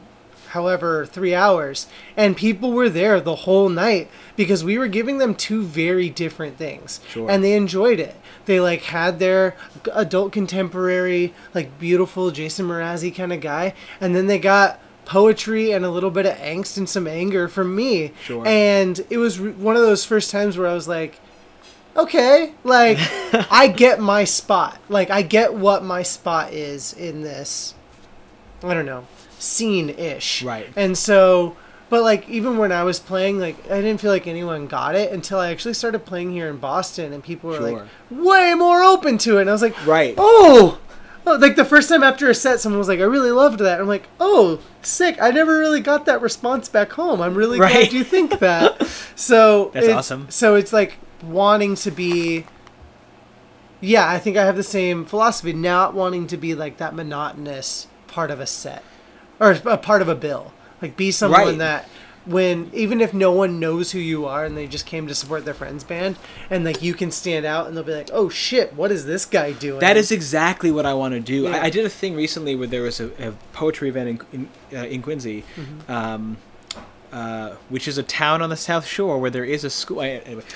however three hours and people were there the whole night because we were giving them two very different things Sure. and they enjoyed it they like had their adult contemporary like beautiful jason mrazzi kind of guy and then they got poetry and a little bit of angst and some anger from me. Sure. And it was one of those first times where I was like, okay, like I get my spot. Like I get what my spot is in this. I don't know, scene ish. Right. And so, but like even when I was playing, like I didn't feel like anyone got it until I actually started playing here in Boston, and people were Sure. like way more open to it. And I was like, Right. Oh. Oh, like the first time after a set, someone was like, "I really loved that." I'm like, "Oh, sick! I never really got that response back home. I'm really Right. glad you think that." So That's it's- awesome. So it's like wanting to be. Yeah, I think I have the same philosophy. Not wanting to be like that monotonous part of a set, or a part of a bill. Like be someone Right. that when even if no one knows who you are and they just came to support their friend's band and like you can stand out and they'll be like, "Oh shit, what is this guy doing?" That is exactly what I want to do. Yeah. I, I did a thing recently where there was a, a poetry event in in, uh, in Quincy, Mm-hmm. um, uh, which is a town on the South Shore where there is a school. I- Anyway,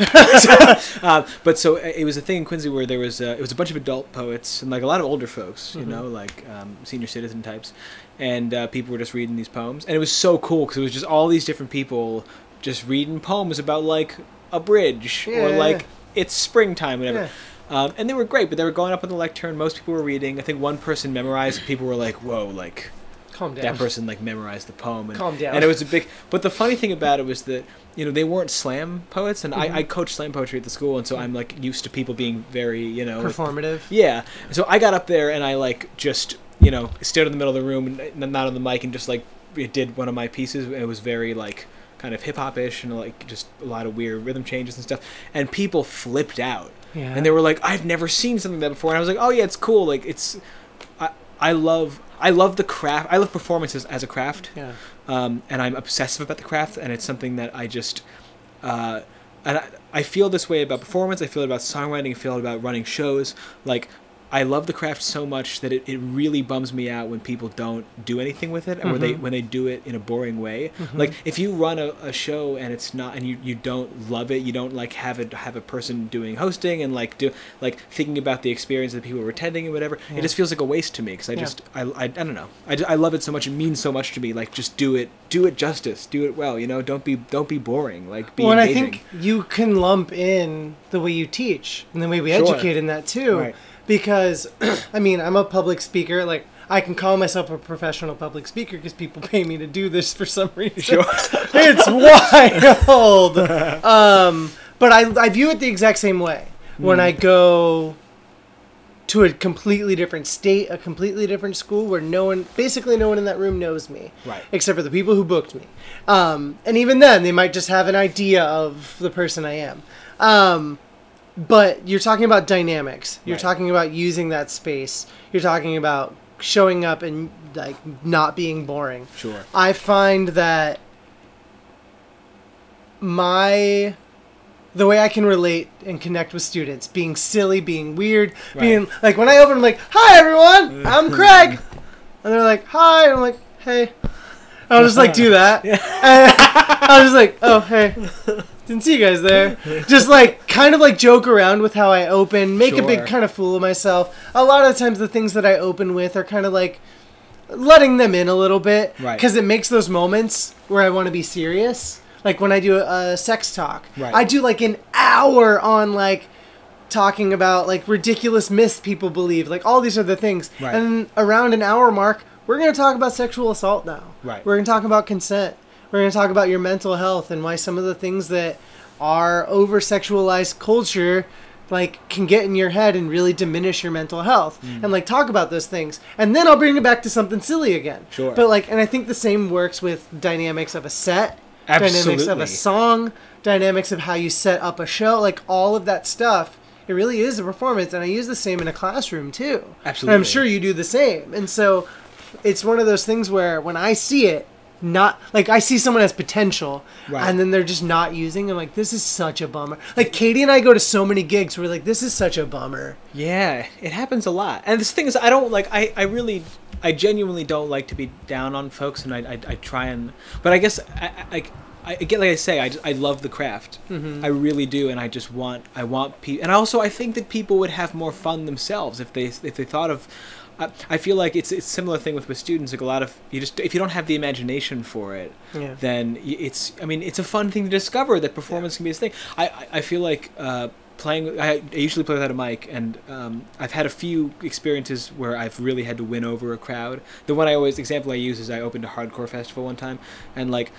uh, but so uh, it was a thing in Quincy where there was uh, it was a bunch of adult poets and like a lot of older folks, you Mm-hmm. know, like um, senior citizen types, and uh, people were just reading these poems, and it was so cool because it was just all these different people just reading poems about like a bridge Yeah, or like yeah. it's springtime, whatever. Yeah. Um, and they were great, but they were going up on the lectern. Most people were reading. I think one person memorized. People were like, "Whoa!" Like Calm down. that person like memorized the poem. And, Calm down. And it was a big. But the funny thing about it was that you know they weren't slam poets, and Mm-hmm. I, I coach slam poetry at the school, and so I'm like used to people being very you know performative. yeah. So I got up there and I like just you know stood in the middle of the room and not on the mic and just like it did one of my pieces. It was very like kind of hip hop ish and like just a lot of weird rhythm changes and stuff. And people flipped out. Yeah. And they were like, I've never seen something like that before. And I was like, Oh yeah, it's cool. Like it's I I love I love the craft. I love performances as a craft Yeah. um, and I'm obsessive about the craft, and it's something that I just, uh, and I, I feel this way about performance. I feel it about songwriting. I feel it about running shows. Like, I love the craft so much that it, it really bums me out when people don't do anything with it, or when they mm-hmm. when they do it in a boring way. Mm-hmm. Like, if you run a, a show and it's not, and you, you don't love it, you don't like have it have a person doing hosting and like do like thinking about the experience the people who are attending and whatever. Yeah. It just feels like a waste to me because I Yeah. just I, I, I don't know. I, I love it so much. It means so much to me. Like just do it, do it justice, do it well. You know, don't be don't be boring. Like be well, and I think you can lump in the way you teach and the way we Sure. educate in that too. Right. Because, I mean, I'm a public speaker. Like, I can call myself a professional public speaker because people pay me to do this for some reason. Sure. it's wild. um, but I, I view it the exact same way. When Hmm. I go to a completely different state, a completely different school where no one, basically no one in that room knows me. Right. Except for the people who booked me. Um, and even then, they might just have an idea of the person I am. Um, but you're talking about dynamics. You're Right. talking about using that space. You're talking about showing up and like not being boring. Sure. I find that my the way I can relate and connect with students, being silly, being weird, being like when I open, I'm like, "Hi everyone, I'm Craig," and they're like, "Hi," and I'm like, "Hey." I'll just like do that. And I was just like, "Oh hey, didn't see you guys there." Just like kind of like joke around with how I open, make a big kind of fool of myself. A lot of the times, the things that I open with are kind of like letting them in a little bit Right. because it makes those moments where I want to be serious. Like when I do a, a sex talk, Right. I do like an hour on like talking about like ridiculous myths people believe, like all these other things. Right. And around an hour mark, we're gonna talk about sexual assault now. Right. We're gonna talk about consent. We're gonna talk about your mental health and why some of the things that are over sexualized culture like can get in your head and really diminish your mental health. Mm. and like talk about those things. And then i'll bring it back to something silly again. Sure. but like and i think the same works with dynamics of a set dynamics of a song dynamics of how you set up a show like all of that stuff it really is a performance. And i use the same in a classroom too. Absolutely and i'm sure you do the same. And so it's one of those things where when i see it not like I see someone as potential, Right. and then they're just not using. I'm like, this is such a bummer. Like Katie and I go to so many gigs where we're like, this is such a bummer. Yeah, it happens a lot. And this thing is, I don't like. I, I really, I genuinely don't like to be down on folks, and I, I, I try and. But I guess I, I, I get like I say, I, just, I love the craft. Mm-hmm. I really do, and I just want I want people. And also, I think that people would have more fun themselves if they if they thought of I, I feel like it's it's a similar thing with with students. Like a lot of you just if you don't have the imagination for it, Yeah. then it's I mean it's a fun thing to discover that performance can be a thing. I I, I feel like. Uh, Playing, I, usually play without a mic, and um, I've had a few experiences where I've really had to win over a crowd. The one I always example I use is I opened a hardcore festival one time, and like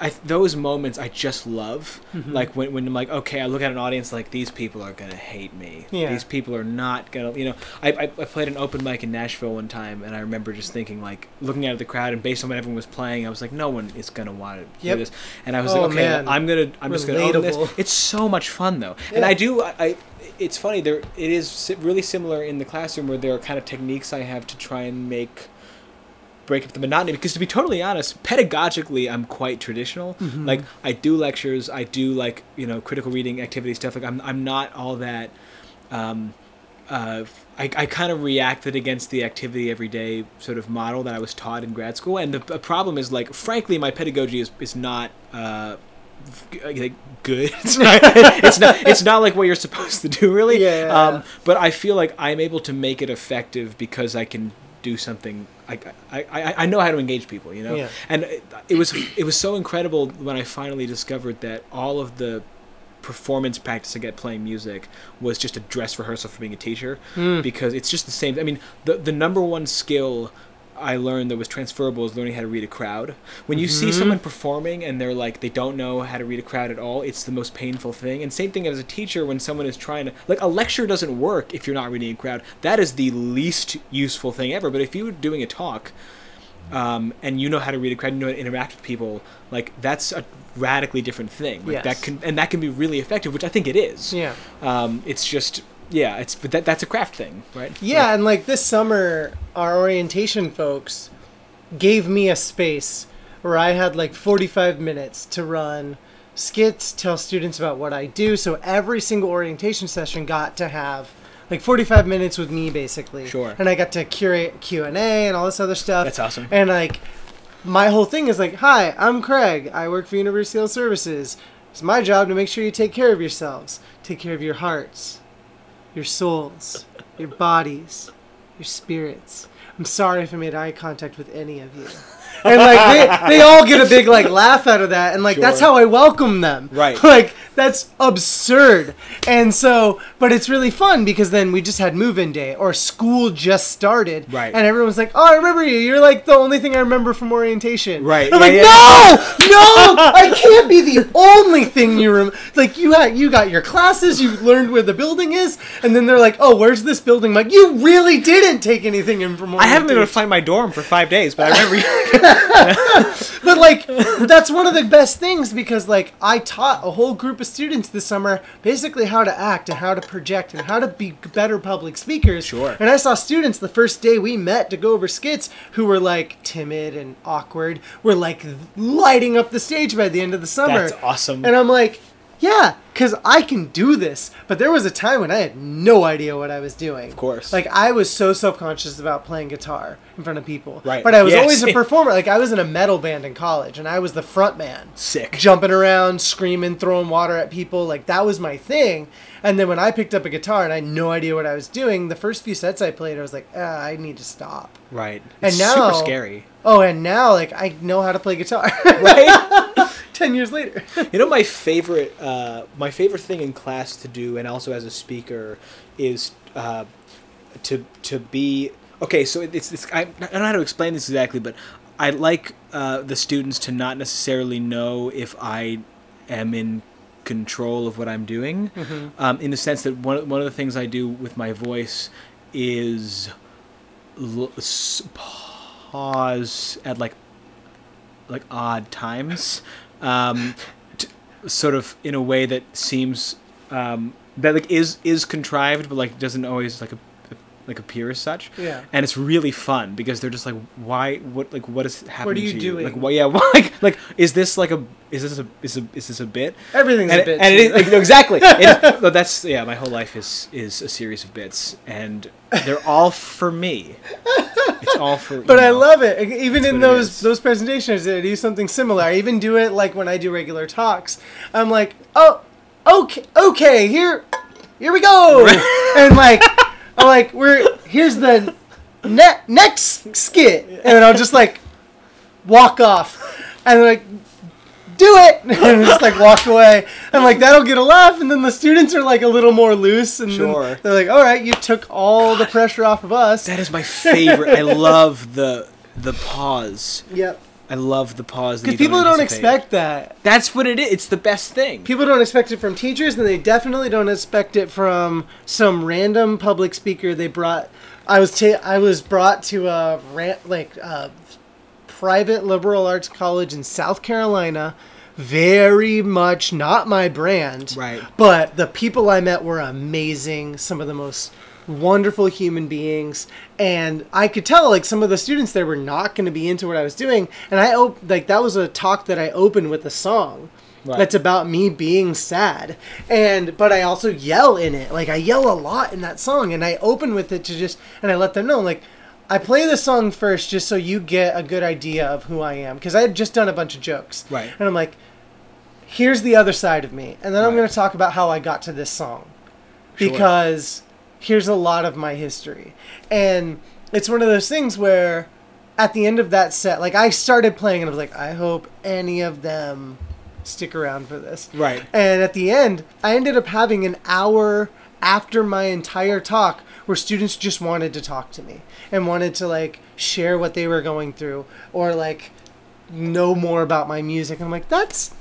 I, those moments I just love. Mm-hmm. Like when, when I'm like, okay, I look at an audience like these people are gonna hate me. Yeah. These people are not gonna, you know. I, I, I played an open mic in Nashville one time, and I remember just thinking like, looking at the crowd, and based on what everyone was playing, I was like, no one is gonna want to hear Yep. this. And I was Oh, like, okay, man. I'm gonna, I'm just gonna own this. It's so much fun though, and I do, I. I it's funny there it is really similar in the classroom where there are kind of techniques I have to try and make break up the monotony because to be totally honest pedagogically i'm quite traditional Mm-hmm. like i do lectures i do like you know critical reading activity stuff like i'm, I'm not all that um, uh, I, I kind of reacted against the activity every day sort of model that I was taught in grad school, and the, the problem is like, frankly, my pedagogy is is not uh, like good. It's not, it's not. It's not like what you're supposed to do, really. Yeah. Um, but I feel like I'm able to make it effective because I can do something. I, I, I, I know how to engage people, you know. Yeah. And it, it was it was so incredible when I finally discovered that all of the performance practice I get playing music was just a dress rehearsal for being a teacher hmm. because it's just the same. I mean, the the number one skill I learned that was transferable is learning how to read a crowd. When you see someone performing and they're like they don't know how to read a crowd at all, it's the most painful thing. And same thing as a teacher when someone is trying to like a lecture doesn't work if you're not reading a crowd. That is the least useful thing ever. But if you were doing a talk um, and you know how to read a crowd, you know how to interact with people, like that's a radically different thing. Like Yes. that can and that can be really effective, which I think it is. Yeah. Um, it's just yeah, it's but that that's a craft thing, right? Yeah, and like this summer, our orientation folks gave me a space where I had like 45 minutes to run skits, tell students about what I do. So every single orientation session got to have like 45 minutes with me basically. Sure. And I got to curate Q&A and all this other stuff. That's awesome. And like my whole thing is like, "Hi, I'm Craig. I work for University Health Services. It's my job to make sure you take care of yourselves. Take care of your hearts, your souls, your bodies, your spirits. I'm sorry if I made eye contact with any of you. And like they, they all get a big like laugh out of that and like that's how I welcome them. Right. Like that's absurd. And so but it's really fun because then we just had move-in day or school just started. Right. And everyone's like, "Oh, I remember you. You're like the only thing I remember from orientation." Right. I'm Yeah, like, yeah. "No! No! I can't be the only thing you remember. Like you had you got your classes, you learned where the building is, and then they're like, "Oh, where's this building?" I'm like, "You really didn't take anything in from orientation. I haven't been able to find my dorm for five days, but I remember. But like that's one of the best things because like I taught a whole group of students this summer basically how to act and how to project and how to be better public speakers. Sure. And I saw students the first day we met to go over skits who were like timid and awkward, were like lighting up the stage by the end of the summer. That's awesome. And I'm like, yeah, because I can do this. But there was a time when I had no idea what I was doing. Of course. Like, I was so self conscious about playing guitar in front of people. Right. But I was Yeah, always a performer. Like, I was in a metal band in college, and I was the front man. Sick. Jumping around, screaming, throwing water at people. Like, that was my thing. And then when I picked up a guitar and I had no idea what I was doing, the first few sets I played, I was like, ah, I need to stop. Right. And It's now- super scary. Oh, and now, like, I know how to play guitar. Right. 10 years later. You know, my favorite, uh, my favorite thing in class to do, and also as a speaker, is uh, to to be okay. So it's, it's I, I don't know how to explain this exactly, but I like uh, the students to not necessarily know if I am in control of what I'm doing, um, in the sense that one one of the things I do with my voice is l- s- pause at like like odd times, um, t- sort of in a way that seems um, that like is is contrived, but like doesn't always like a, like appear as such. Yeah. And it's really fun because they're just like, why? What like what is happening? What are you doing? Like, why? Yeah. Why, like, like is this like a is this a is a is this a bit? Everything's and, a bit. and to it is, like, exactly. It, but that's yeah. My whole life is is a series of bits, and they're all for me. It's all for. Me. But you I love it. Even in those those presentations, I do something similar. I even do it like when I do regular talks. I'm like, oh, okay, okay, here, here we go, and like, I'm like, we're here's the ne- next skit, and then I'll just like walk off, and they're like, do it, and just like walk away, and like that'll get a laugh, and then the students are like a little more loose, and Sure. they're like, all right, you took all the pressure off of us. That is my favorite. I love the the pause. Yep. I love the pause. Because people don't anticipate. expect that. That's what it is. It's the best thing. People don't expect it from teachers, and they definitely don't expect it from some random public speaker they brought. I was ta- I was brought to a ran- like a private liberal arts college in South Carolina. Very much not my brand, Right. But the people I met were amazing. Some of the most wonderful human beings, and I could tell like some of the students there were not going to be into what I was doing. And I op- like that was a talk that I opened with a song Right. that's about me being sad. And but i also yell in it. Like i yell a lot in that song. And i open with it to just and i let them know like i play the song first just so you get a good idea of who i am. Because i had just done a bunch of jokes. Right. and i'm like here's the other side of me. And then i'm going to talk about how i got to this song. Sure. because here's a lot of my history and it's one of those things where at the end of that set like i started playing and i was like i hope any of them stick around for this Right. and at the end, I ended up having an hour after my entire talk where students just wanted to talk to me and wanted to like share what they were going through or like know more about my music. And I'm like, that's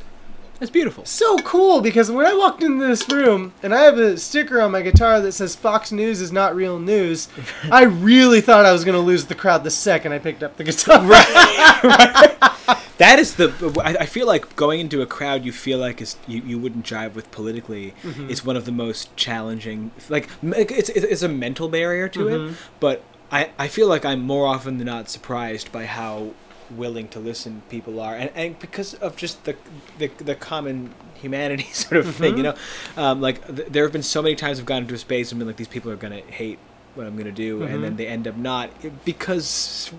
It's beautiful. so cool because when I walked into this room and I have a sticker on my guitar that says Fox News is not real news, I really thought I was going to lose the crowd the second I picked up the guitar. Right. That is the. I I feel like going into a crowd you feel like is you, you wouldn't jive with politically Mm-hmm. is one of the most challenging. Like it's it's it's a mental barrier to Mm-hmm. it, but I I feel like I'm more often than not surprised by how willing to listen people are, and, and because of just the the, the common humanity sort of thing, you know, um, like th- there have been so many times I've gone into a space and been like these people are gonna hate what I'm gonna do, and then they end up not because.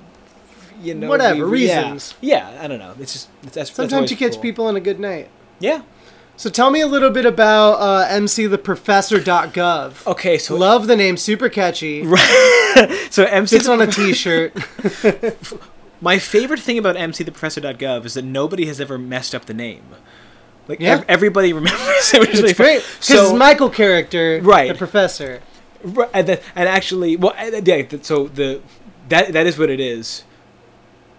You know, Whatever, we- reasons. Yeah, I don't know. It's just it's, that's, that's Sometimes always you catch cool. people on a good night. Yeah. So tell me a little bit about uh, mctheprofessor.gov. Okay, so Love the name, super catchy. so MC Fits on a t-shirt. My favorite thing about mctheprofessor.gov is that nobody has ever messed up the name. Like Yeah. ev- everybody remembers it, which is really it's great because So Michael character, Right. The professor. Right, and, then, and actually, well, yeah. So the that that is what it is.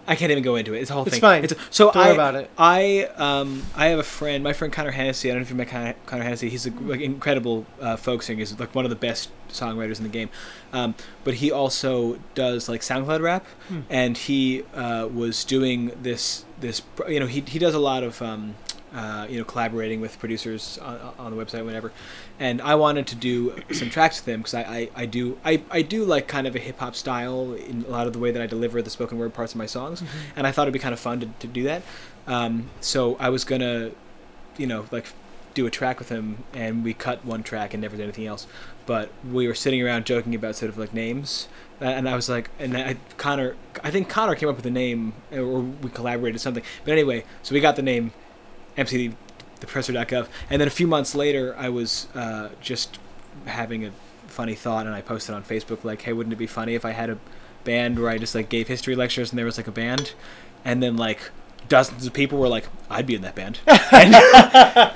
I can't even go into it. It's a whole thing. It's thing. fine. so Don't I, about it. I um I have a friend, my friend Connor Hennessy. I don't know if you met Connor, Connor Hennessy. He's an like incredible uh, folk singer. He's like one of the best songwriters in the game. Um, but he also does like SoundCloud rap, Hmm. and he uh, was doing this this you know he he does a lot of um, uh, you know collaborating with producers on, on the website whatever. And I wanted to do some tracks with him because I, I, I do I, I do like kind of a hip hop style in a lot of the way that I deliver the spoken word parts of my songs. And I thought it'd be kind of fun to, to do that. Um, so I was gonna you know like do a track with him and we cut one track and never did anything else. But we were sitting around joking about sort of like names. And I was like and I, Connor I think Connor came up with the name or we collaborated something. But anyway so we got the name MC the professor.gov and then a few months later I was uh, just having a funny thought and I posted on Facebook like hey wouldn't it be funny if I had a band where I just like gave history lectures and there was like a band? And then like dozens of people were like I'd be in that band. And,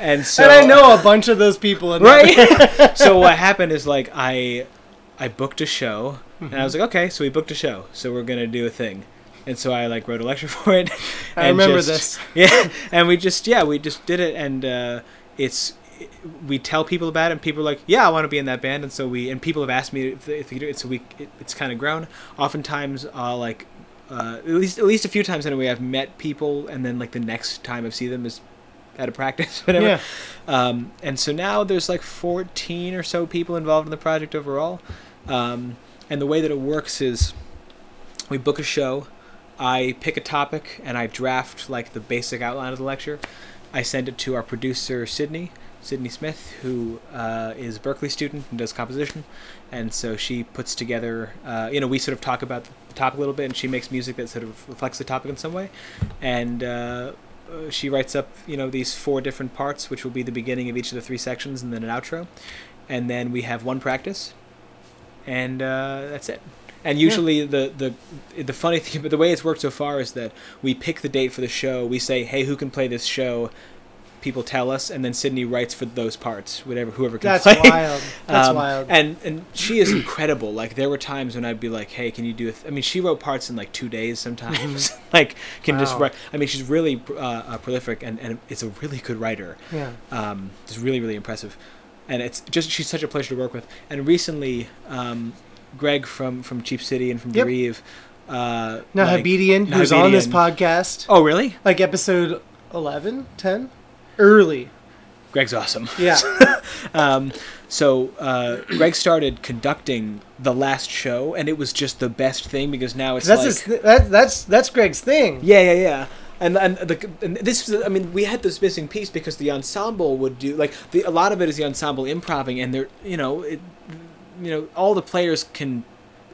and so and I know a bunch of those people. In right. So what happened is like i i booked a show and i was like okay so we booked a show so we're gonna do a thing and so i like wrote a lecture for it. I remember just- this. yeah. And we just yeah we just did it. And uh it's we tell people about it and people are like yeah i want to be in that band. And so we and people have asked me if, if do it. So we it, it's kind of grown. Oftentimes i'll like uh, at least at least a few times anyway i've met people and then like the next time i see them is at a practice whatever. Yeah. um, and so now there's like 14 or so people involved in the project overall. Um, and the way that it works is we book a show, I pick a topic, and I draft like the basic outline of the lecture. I send it to our producer, Sydney, Sydney Smith, who uh, is a Berklee student and does composition. And so she puts together, uh, you know, we sort of talk about the topic a little bit, and she makes music that sort of reflects the topic in some way. And uh, uh, she writes up you know these four different parts which will be the beginning of each of the three sections and then an outro and then we have one practice and uh, that's it And usually the the the funny thing, but the way it's worked so far is that we pick the date for the show. We say, "Hey, who can play this show?" People tell us, and then Sydney writes for those parts, whatever whoever can That's play. wild. That's Um, wild. And and she is incredible. Like there were times when I'd be like, "Hey, can you do?" I mean, she wrote parts in like two days sometimes. like can just write. I mean, she's really uh, uh, prolific and and is a really good writer. yeah. Um, it's really really impressive, and it's just she's such a pleasure to work with. And recently, um, Greg from from Cheap City and from Yep. Bereave. Uh, Now like- Habedian, who's on this podcast, Oh, really? like episode 11, 10? Early. Greg's awesome. Yeah. Um, so uh, Greg started conducting the last show, and it was just the best thing because now it's that's like his th- that, that's that's Greg's thing. yeah, yeah, yeah. And and the and this is I mean we had this missing piece because the ensemble would do like the a lot of it is the ensemble improving and they're you know it you know all the players can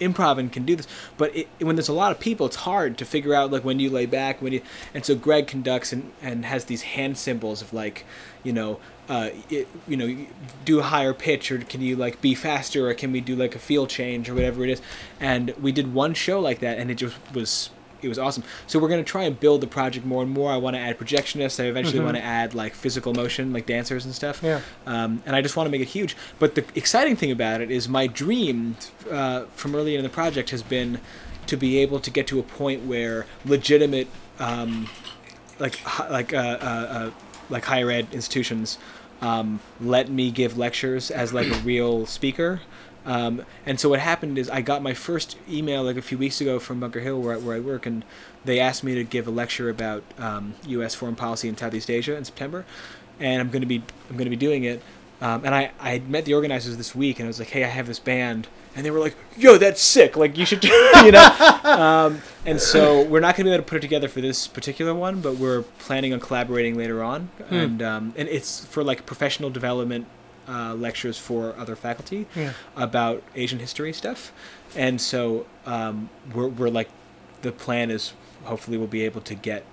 improv and can do this but it, when there's a lot of people it's hard to figure out like when you lay back when you and so greg conducts and, and has these hand symbols of like you know uh, it, you know do a higher pitch or can you like be faster or can we do like a feel change or whatever it is and we did one show like that and it just was it was awesome. So we're gonna try and build the project more and more. I want to add projectionists. I eventually Mhm. want to add like physical motion, like dancers and stuff. Yeah. Um, and I just want to make it huge. But the exciting thing about it is my dream uh, from early in the project has been to be able to get to a point where legitimate, um, like like uh, uh, uh, like higher ed institutions um, let me give lectures as like a real speaker. Um, and so what happened is I got my first email like a few weeks ago from Bunker Hill where I, where I work, and they asked me to give a lecture about um, U.S. foreign policy in Southeast Asia in September, and I'm going to be I'm going to be doing it. Um, and I I had met the organizers this week, and I was like, hey, I have this band, and they were like, yo, that's sick, like you should, do, you know. um, and so we're not going to be able to put it together for this particular one, but we're planning on collaborating later on, and um, and it's for like professional development uh, lectures for other faculty Yeah. about Asian history stuff, and so um, we're we're like, the plan is hopefully we'll be able to get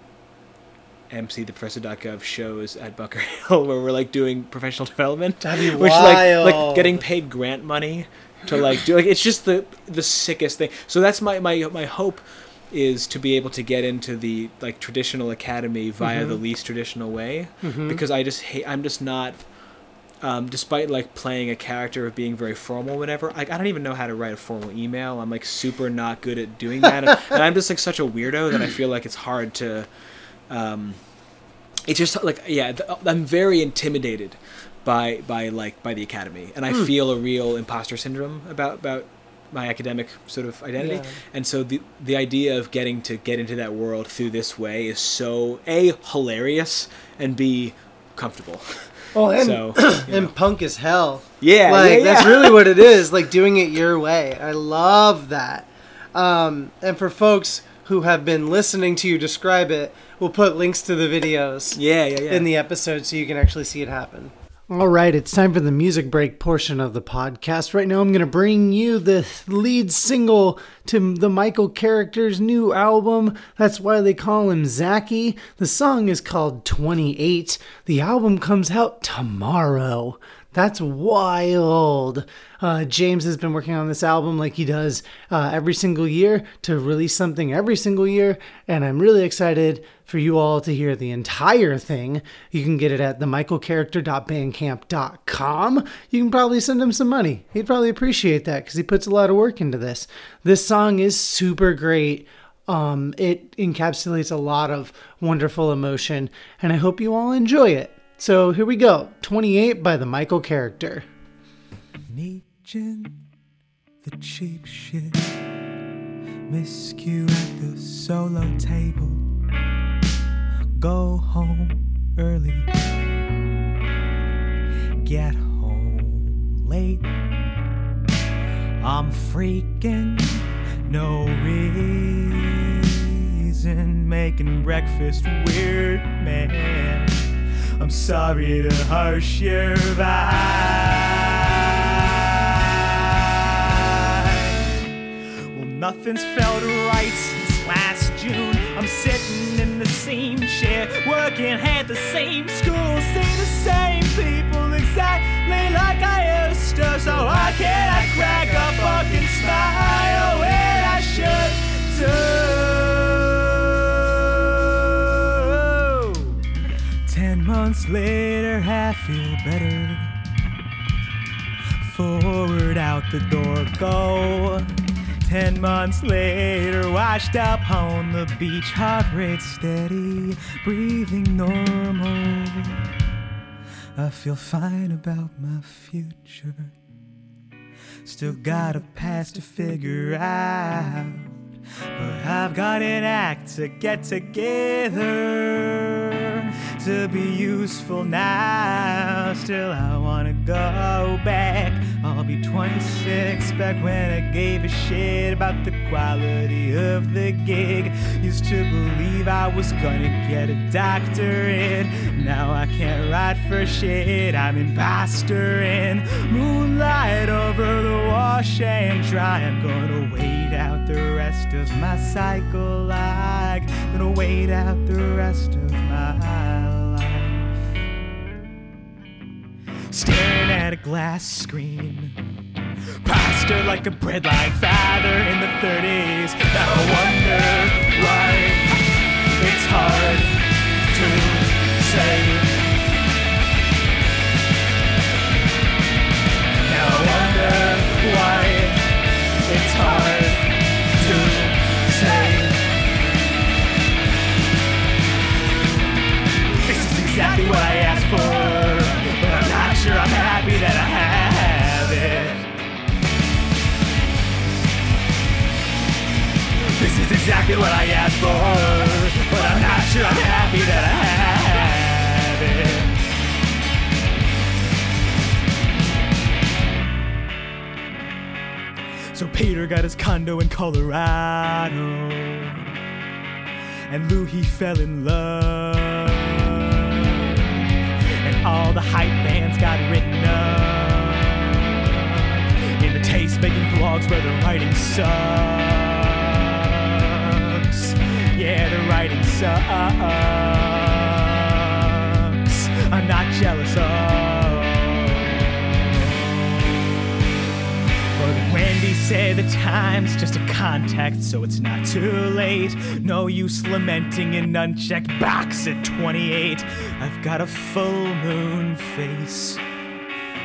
MC the Professor.gov shows at Bunker Hill where we're like doing professional development, which like like getting paid grant money to like do like it's just the the sickest thing. So that's my my my hope is to be able to get into the like traditional academy via the least traditional way Mhm. because I just hate I'm just not um, despite like playing a character of being very formal whatever like I don't even know how to write a formal email. I'm like super not good at doing that. And, I'm just like such a weirdo that I feel like it's hard to um, it's just like yeah I'm very intimidated by by like by the academy. And I Hmm. feel a real imposter syndrome about about my academic sort of identity. Yeah. and so the the idea of getting to get into that world through this way is so a hilarious and b comfortable Oh, and, so you and punk as hell. yeah like yeah, that's really what it is like doing it your way. I love that. Um, and for folks who have been listening to you describe it we'll put links to the videos yeah yeah yeah. in the episode so you can actually see it happen all right it's time for the music break portion of the podcast. Right now i'm going to bring you the lead single to the michael character's new album. That's why they call him Zachy. the song is called 28 the album comes out tomorrow that's wild. Uh, James has been working on this album like he does uh, every single year to release something every single year, and I'm really excited for you all to hear the entire thing. You can get it at themichaelcharacter.bandcamp.com. You can probably send him some money. He'd probably appreciate that because he puts a lot of work into this. This song is super great. Um, it encapsulates a lot of wonderful emotion, and I hope you all enjoy it. So here we go 28 by the Michael character. The cheap shit. You at the solo table. Go home early. Get home late. I'm freaking no reason. Making breakfast weird, man. I'm sorry to harsh your vibe. Well, nothing's felt right since last June. I'm sitting in the same chair, working at the same school, see the same people exactly like I used to. So why can't I crack a fucking smile? Well, months later, I feel better. Forward out the door go. Ten months later, washed up on the beach, heart rate steady, breathing normal. I feel fine about my future. Still got a past to figure out. But I've got an act to get together to be useful now. Still, I wanna go back. I'll be 26 back when I gave a shit about the quality of the gig. Used to believe I was gonna get a doctorate. Now I can't write for shit. I'm in moonlight over the wash and dry. I'm gonna wait out the rest of my cycle. I'm gonna wait out the rest of my life. Staring at a glass screen. Pastor like a breadline father in the 30s. Now I wonder why it's hard to say. Now I wonder why it's hard exactly what I asked for, but I'm not sure I'm happy that I have it. This is exactly what I asked for, but I'm not sure I'm happy that I have it. So Peter got his condo in Colorado, and Lou he fell in love, all the hype bands got written up in the taste-making blogs where the writing sucks. Yeah, the writing sucks. I'm not jealous of. Wendy said the time's just a contact, so it's not too late. No use lamenting an unchecked box at 28. I've got a full moon face.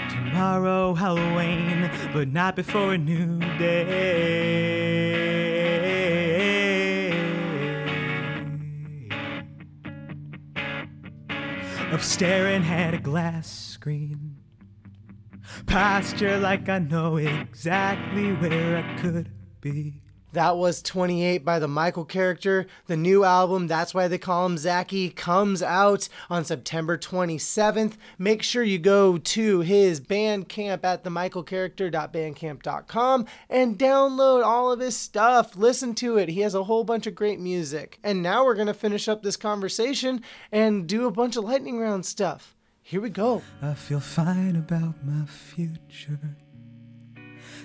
Tomorrow, Halloween, but not before a new day. Of staring at a glass screen posture like I know exactly where I could be. That was 28 by the Michael character. The new album, That's Why They Call Him Zachy, comes out on September 27th. Make sure you go to his Bandcamp at themichaelcharacter.bandcamp.com and download all of his stuff. Listen to it. He has a whole bunch of great music. And now we're going to finish up this conversation and do a bunch of lightning round stuff. Here we go. I feel fine about my future.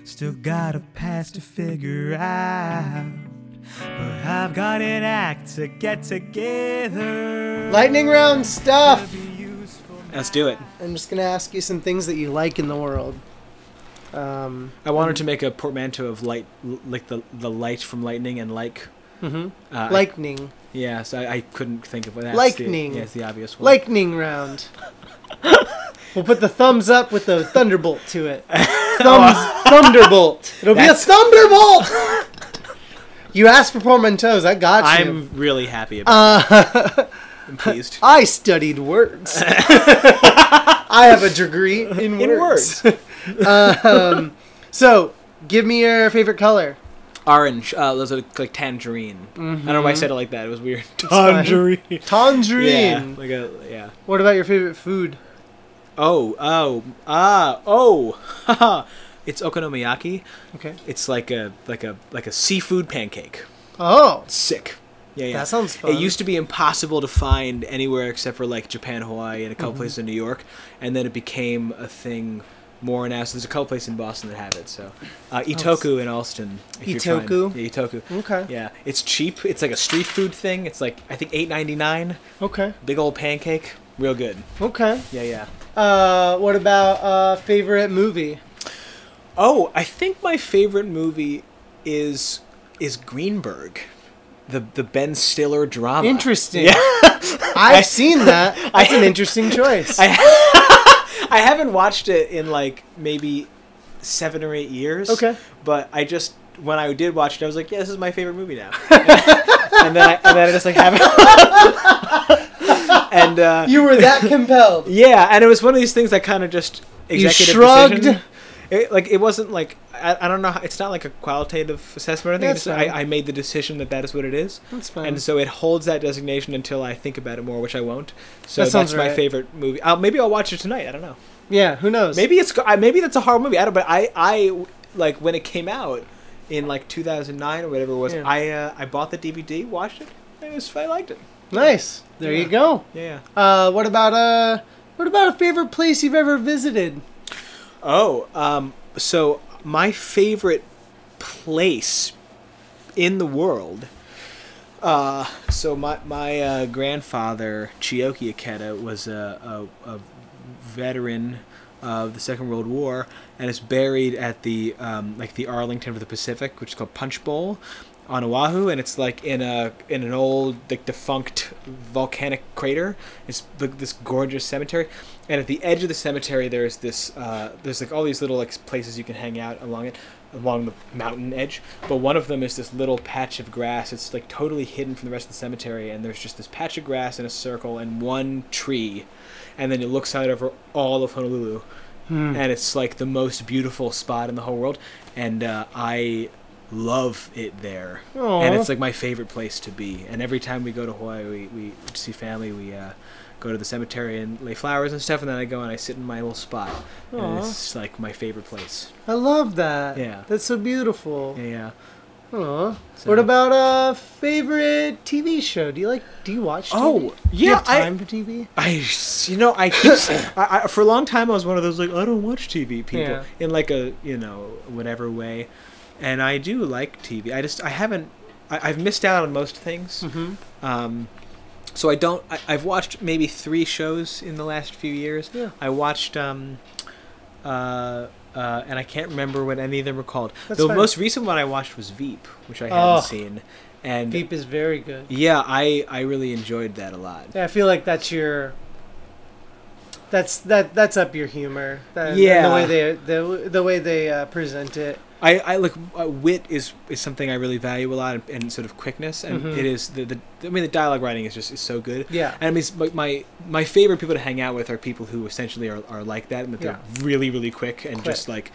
Still got a past to figure out. But I've got an act to get together. Lightning round stuff. to be useful. Let's do it. I'm just going to ask you some things that you like in the world. Um, I wanted to make a portmanteau of light, like the the light from lightning and like. mhm. Uh, I- Lightning. yeah, so I, I couldn't think of what that's Lightning. The, yeah, it's the obvious one. Lightning round. We'll put the thumbs up with the thunderbolt to it. Thumbs, thunderbolt. It'll be a thunderbolt. you asked for portmanteaus. I got you. I'm really happy about. Uh, I'm pleased. I studied words. I have a degree in In words. um, so, give me your favorite color. Orange. Uh, those are like tangerine. I don't know why I said it like that. It was weird. Tangerine. Tangerine. Yeah, like a yeah. What about your favorite food? Oh, oh, ah, oh. It's okonomiyaki. Okay. It's like a like a like a seafood pancake. Oh, Sick. Yeah, yeah. that sounds fun. It used to be impossible to find anywhere except for like Japan, Hawaii, and a couple places in New York, and then it became a thing more now. So there's a couple places in Boston that have it. So uh, Itoku in Allston. if you're trying- Itoku? Yeah, Itoku. Okay. Yeah, it's cheap. It's like a street food thing. It's like I think eight ninety nine. Okay. Big old pancake, real good. Okay. Yeah, yeah. Uh, what about uh favorite movie? Oh, I think my favorite movie is is Greenberg, the the Ben Stiller drama. Interesting. Yeah. I've seen that. That's an interesting choice. I I haven't watched it in like maybe seven or eight years. Okay. But I just when I did watch it, I was like, yeah, this is my favorite movie now. and then I, and then I just like haven't. and uh, you were that compelled. yeah, and it was one of these things that kind of just executive shrugged. decision. It, like it wasn't like I, I don't know. how- It's not like a qualitative assessment. or anything. Just. I, I made the decision that that is what it is. That's fine. And so it holds that designation until I think about it more, which I won't. So That that's my right. favorite movie. I'll, maybe I'll watch it tonight. I don't know. yeah, who knows? Maybe it's maybe that's a horror movie. I don't. But I I like when it came out in like 2009 or whatever it was. Yeah. I uh, I bought the DVD, watched it. and It was I liked it. Nice. There you go. Yeah. Uh, what about uh, what about a favorite place you've ever visited? Oh, um, so my favorite place in the world. Uh, so my my uh, grandfather Chioki Ikeda was a, a, a veteran of the Second World War and is buried at the um, like the Arlington of the Pacific, which is called Punch Bowl, on Oahu, and it's like in a in an old like defunct volcanic crater. It's this gorgeous cemetery, and at the edge of the cemetery there's this uh, there's like all these little like places you can hang out along it along the mountain edge. But one of them is this little patch of grass it's like totally hidden from the rest of the cemetery. And there's just this patch of grass in a circle and one tree. And then it looks out over all of honolulu. Hmm. and it's like the most beautiful spot in the whole world. And uh, i love it there. Aw. and it's like my favorite place to be. And every time we go to hawaii we, we see family we uh, go to the cemetery and lay flowers and stuff and then i go and i sit in my little spot and it's like my favorite place I love that. Yeah. That's so beautiful. yeah, yeah. Aw. So- What about a favorite TV show? Do you like? Do you watch? TV? Oh, Do you yeah, have I- time for TV? I, you know, I keep I, I, for a long time I was one of those like I don't watch TV people Yeah. in like a you know whatever way, and I do like TV. I just I haven't I, I've missed out on most things. Mm-hmm. Um, so I don't. I, I've watched maybe three shows in the last few years. Yeah. I watched um, uh, uh, and I can't remember what any of them were called. That's the fine. most recent one I watched was Veep, which I hadn't Oh. seen, and Veep is very good. yeah, I I really enjoyed that a lot. Yeah, I feel like that's your. That's that. That's up your humor. That, Yeah. The way they the the way they uh, present it. I, I like uh, wit is is something I really value a lot and, and sort of quickness and Mhm. it is the, the I mean the dialogue writing is just is so good Yeah. and I mean my, my my favorite people to hang out with are people who essentially are, are like that and that they're really really quick and just like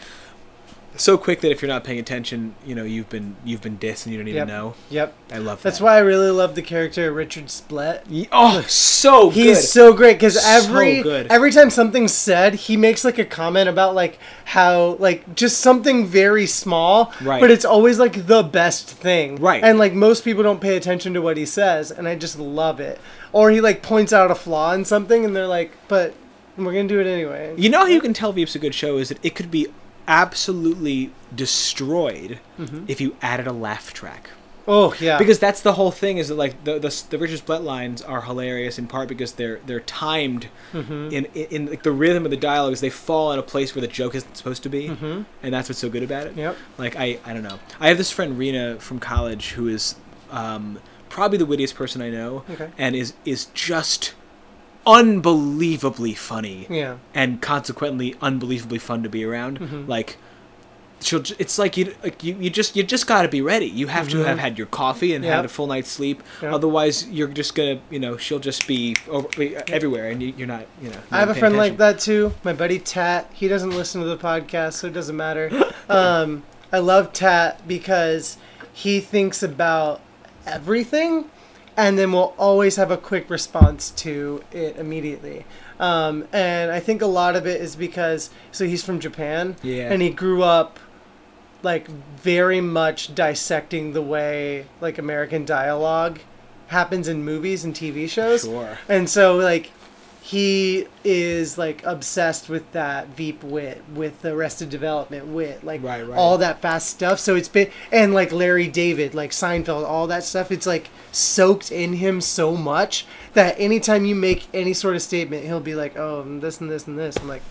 so quick that if you're not paying attention you know you've been you've been dissed and you don't even Yep. know Yep. I love that. That's why I really love the character Richard Splett. Oh so He's good so great because So every good. every time something's said, he makes like a comment about like how like just something very small, Right. But it's always like the best thing, Right. And like most people don't pay attention to what he says, and I just love it. Or he like points out a flaw in something, and they're like, "But we're gonna do it anyway." You know how you can tell Veep's a good show is that it could be absolutely destroyed Mm-hmm. if you added a laugh track. Oh yeah, because that's the whole thing is that like the the, the Richard Splett lines are hilarious in part because they're they're timed Mm-hmm. in, in in like the rhythm of the dialogue is they fall in a place where the joke isn't supposed to be Mhm. and that's what's so good about it Yep. like I I don't know I have this friend Rena from college who is um, probably the wittiest person I know Okay. and is is just unbelievably funny yeah, and consequently unbelievably fun to be around. Mhm. Like she'll. It's like you like you, you just you just got to be ready. You have to Mhm. have had your coffee and Yep. had a full night's sleep. Yep. Otherwise, you're just going to, you know, she'll just be over, everywhere and you, you're not, you know. I have a friend like that too. My buddy Tat. He doesn't listen to the podcast, so it doesn't matter. Um, I love Tat because he thinks about everything, and then we'll always have a quick response to it immediately. Um, and I think a lot of it is because so he's from Japan, Yeah. and he grew up like very much dissecting the way like American dialogue happens in movies and TV shows. Sure. And so like he is like obsessed with that Veep wit, with the Arrested Development wit, like Right, right. all that fast stuff. So it's been and like Larry David, like Seinfeld, all that stuff. It's like soaked in him so much that anytime you make any sort of statement, he'll be like, "Oh, and this and this and this." I'm like,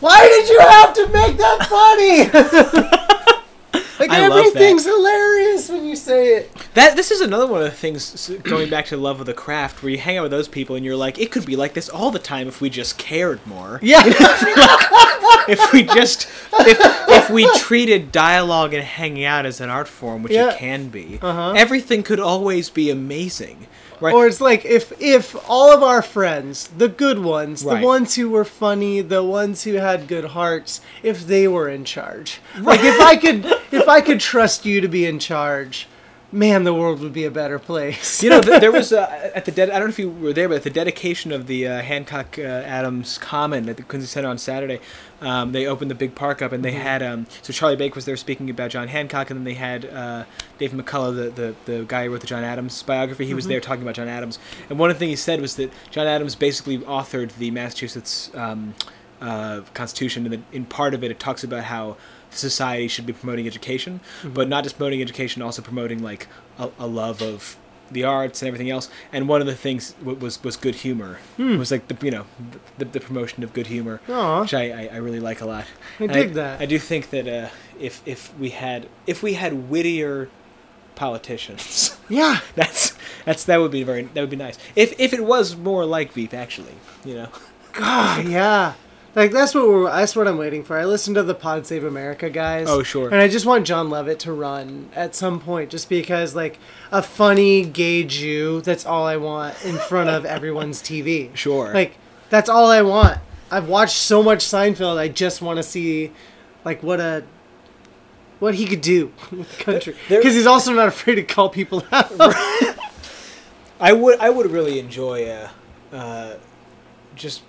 "Why did you have to make that funny?" like I everything's hilarious when you say it. That this is another one of the things going back to love of the craft, where you hang out with those people and you're like, it could be like this all the time if we just cared more. Yeah. if we just if, if we treated dialogue and hanging out as an art form, which Yeah. it can be, Uh-huh. everything could always be amazing. Right? Or it's like if if all of our friends, the good ones, Right. the ones who were funny, the ones who had good hearts, if they were in charge. Like if I could if I could trust you to be in charge, man, the world would be a better place. you know, th- there was uh, at the dead. I don't know if you were there, but at the dedication of the uh, Hancock uh, Adams Common at the Quincy Center on Saturday, um, they opened the big park up, and they had um, so Charlie Baker was there speaking about John Hancock, and then they had uh, Dave McCullough, the, the the guy who wrote the John Adams biography. He was there talking about John Adams, and one of the things he said was that John Adams basically authored the Massachusetts um, uh, Constitution, and that in part of it, it talks about how society should be promoting education, but not just promoting education, also promoting like a, a love of the arts and everything else. And one of the things w- was was good humor. It was like the you know the, the promotion of good humor, Aw. which I, I, I really like a lot. I And dig that. I do think that uh, if if we had if we had wittier politicians. yeah. That's that's that would be very that would be nice. If if it was more like Veep, actually, you know. God, yeah. Like that's what we're that's what I'm waiting for. I listened to the Pod Save America guys. Oh, sure. And I just want Jon Lovett to run at some point, just because like a funny gay Jew. That's all I want in front of everyone's TV. Sure. Like that's all I want. I've watched so much Seinfeld. I just want to see like what a what he could do with the country because he's also not afraid to call people out. I would I would really enjoy uh, uh, just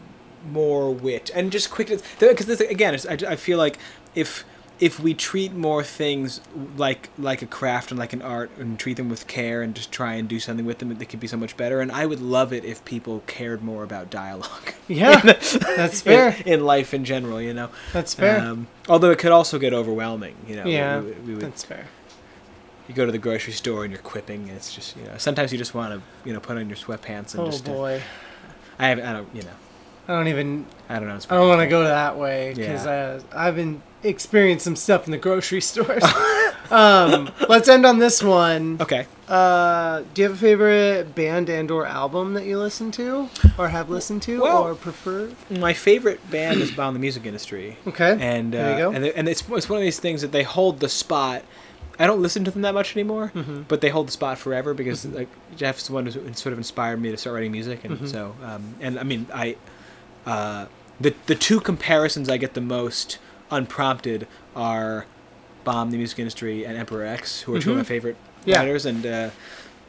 more wit. And just quickness because this again it's, I, I feel like if if we treat more things like like a craft and like an art and treat them with care and just try and do something with them they could be so much better. And I would love it if people cared more about dialogue. Yeah, that's fair. in, in life in general you know? That's fair. um, although it could also get overwhelming you know? Yeah, we, we would, that's fair. you go to the grocery store and you're quipping and it's just you know sometimes you just want to you know put on your sweatpants and Oh just uh, boy, I have I don't you know I don't even I don't know. It's I don't want to go that way because Yeah. I've been experienced some stuff in the grocery stores. um, let's end on this one. Okay. Uh, do you have a favorite band and or album that you listen to or have listened to Well- or prefer? My favorite band is Bomb the Music Industry, Okay, and uh, there you go. and, they- and it's it's one of these things that they hold the spot. I don't listen to them that much anymore, Mm-hmm. but they hold the spot forever because like Jeff's the one who sort of inspired me to start writing music, Mm-hmm. and so um, and I mean I uh, the the two comparisons I get the most unprompted are Bomb the Music Industry and Emperor X, who are two of my favorite Mm-hmm. Yeah. writers, and uh,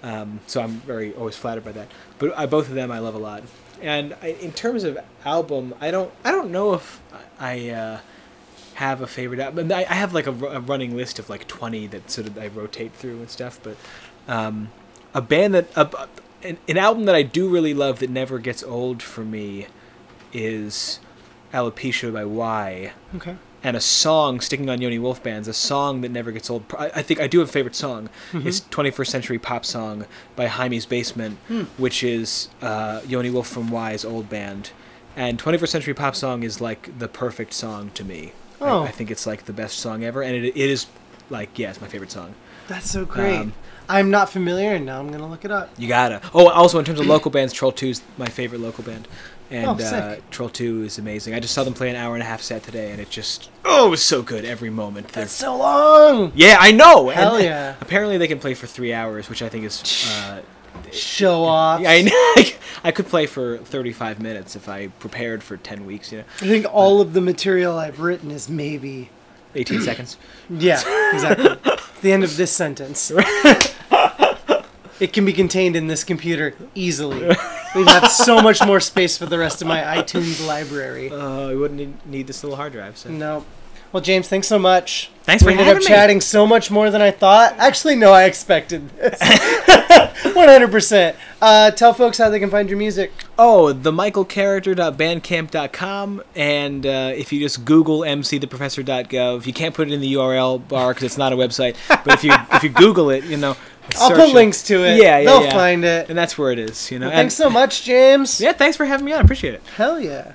um, so I'm very always flattered by that. But I, both of them I love a lot. And I, in terms of album, I don't I don't know if I uh, have a favorite album. I, I have like a, a running list of like 20 that sort of I rotate through and stuff. But um, a band that a, a- an, an album that I do really love that never gets old for me is Alopecia by Why okay. and a song sticking on Yoni Wolf bands, a song that never gets old. I, I think I do have a favorite song. Mm-hmm. It's 21st Century Pop Song by Hymie's Basement, which is uh, Yoni Wolf from Why's old band. And 21st Century Pop Song is like the perfect song to me. I- Oh. I, think it's like the best song ever, and it, it is like yeah, it's my favorite song. That's so great. Um, I'm not familiar, and now I'm gonna look it up. You gotta. Oh, also in terms of local bands, Troll Two is my favorite local band, and Oh, uh. Troll Two is amazing. I just saw them play an hour and a half set today, and it just oh, it was so good every moment. They're- That's so long. Yeah, I know. Hell And yeah. Apparently, they can play for three hours, which I think is. Uh, Show off. I know. I could play for thirty-five minutes if I prepared for ten weeks. You know, I think all of the material I've written is maybe. eighteen seconds. Yeah, exactly. the end of this sentence. It can be contained in this computer easily. We'd have so much more space for the rest of my iTunes library. Uh, I wouldn't need, need this little hard drive. So. No. Well, James, thanks so much. Thanks we for ended up me. chatting so much more than I thought. Actually, no, I expected this. 100%. Uh, tell folks how they can find your music. Oh, the michaelcharacter.bandcamp.com, and uh, if you just Google mctheprofessor.gov, you can't put it in the URL bar because it's not a website. But if you if you Google it, you know, I'll put it. links to it. Yeah, yeah, They'll yeah. find it. and that's where it is. You know, Well, and, thanks so much, James. yeah, thanks for having me on. I appreciate it. Hell yeah.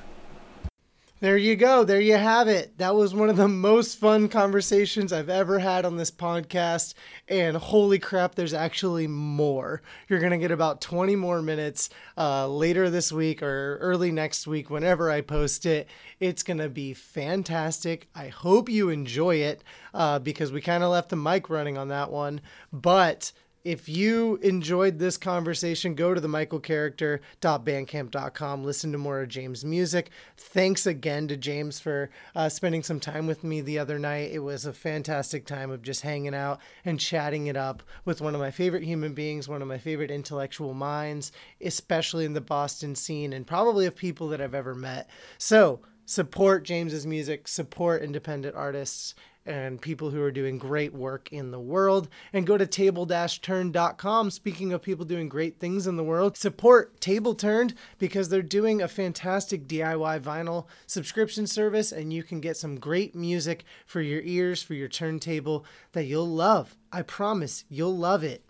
There you go. There you have it. That was one of the most fun conversations I've ever had on this podcast. And holy crap, there's actually more. You're going to get about 20 more minutes uh, later this week or early next week, whenever I post it. It's going to be fantastic. I hope you enjoy it uh, because we kind of left the mic running on that one. But if you enjoyed this conversation, go to the michaelcharacter.bandcamp.com, listen to more of James' music. Thanks again to James for uh, spending some time with me the other night. It was a fantastic time of just hanging out and chatting it up with one of my favorite human beings, one of my favorite intellectual minds, especially in the Boston scene, and probably of people that I've ever met. So, support James's music, support independent artists and people who are doing great work in the world. And go to table-turn.com. Speaking of people doing great things in the world, support Table Turned because they're doing a fantastic DIY vinyl subscription service, and you can get some great music for your ears, for your turntable that you'll love. I promise you'll love it.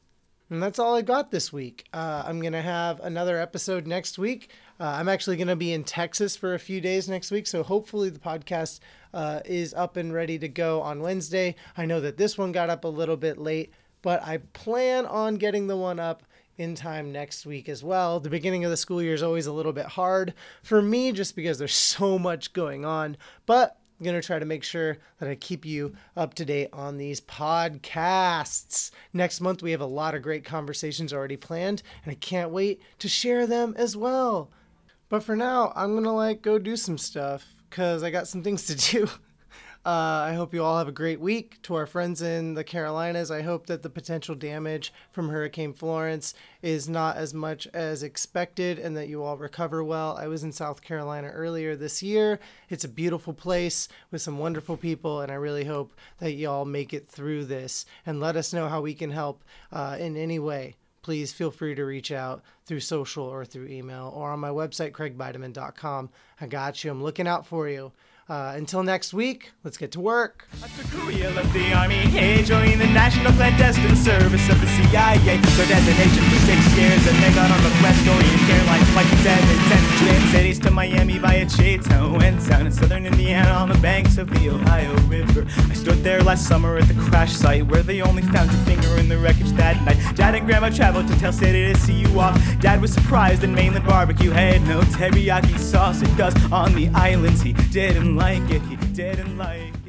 And that's all I got this week. Uh, I'm going to have another episode next week. Uh, I'm actually going to be in Texas for a few days next week, so hopefully the podcast uh, is up and ready to go on Wednesday. I know that this one got up a little bit late, but I plan on getting the one up in time next week as well. The beginning of the school year is always a little bit hard for me just because there's so much going on, but I'm going to try to make sure that I keep you up to date on these podcasts. Next month, we have a lot of great conversations already planned, and I can't wait to share them as well. But for now, I'm going to like go do some stuff because I got some things to do. Uh, I hope you all have a great week. To our friends in the Carolinas, I hope that the potential damage from Hurricane Florence is not as much as expected and that you all recover well. I was in South Carolina earlier this year. It's a beautiful place with some wonderful people, and I really hope that you all make it through this and let us know how we can help uh, in any way please feel free to reach out through social or through email or on my website, craigbiteman.com. I got you. I'm looking out for you. Uh, until next week, let's get to work. Left the army, he joined the National Clandestine Service of the CIA. For six years, and they got on the West Orient Airlines flight 710 Twin Cities to Miami via. Went down in southern Indiana on the banks of the Ohio River. I stood there last summer at the crash site where they only found finger in the wreckage that night. Dad and Grandma traveled to Tell City to see you off. Dad was surprised that mainland barbecue had no teriyaki sauce. It does on the islands. He didn't like it, he didn't like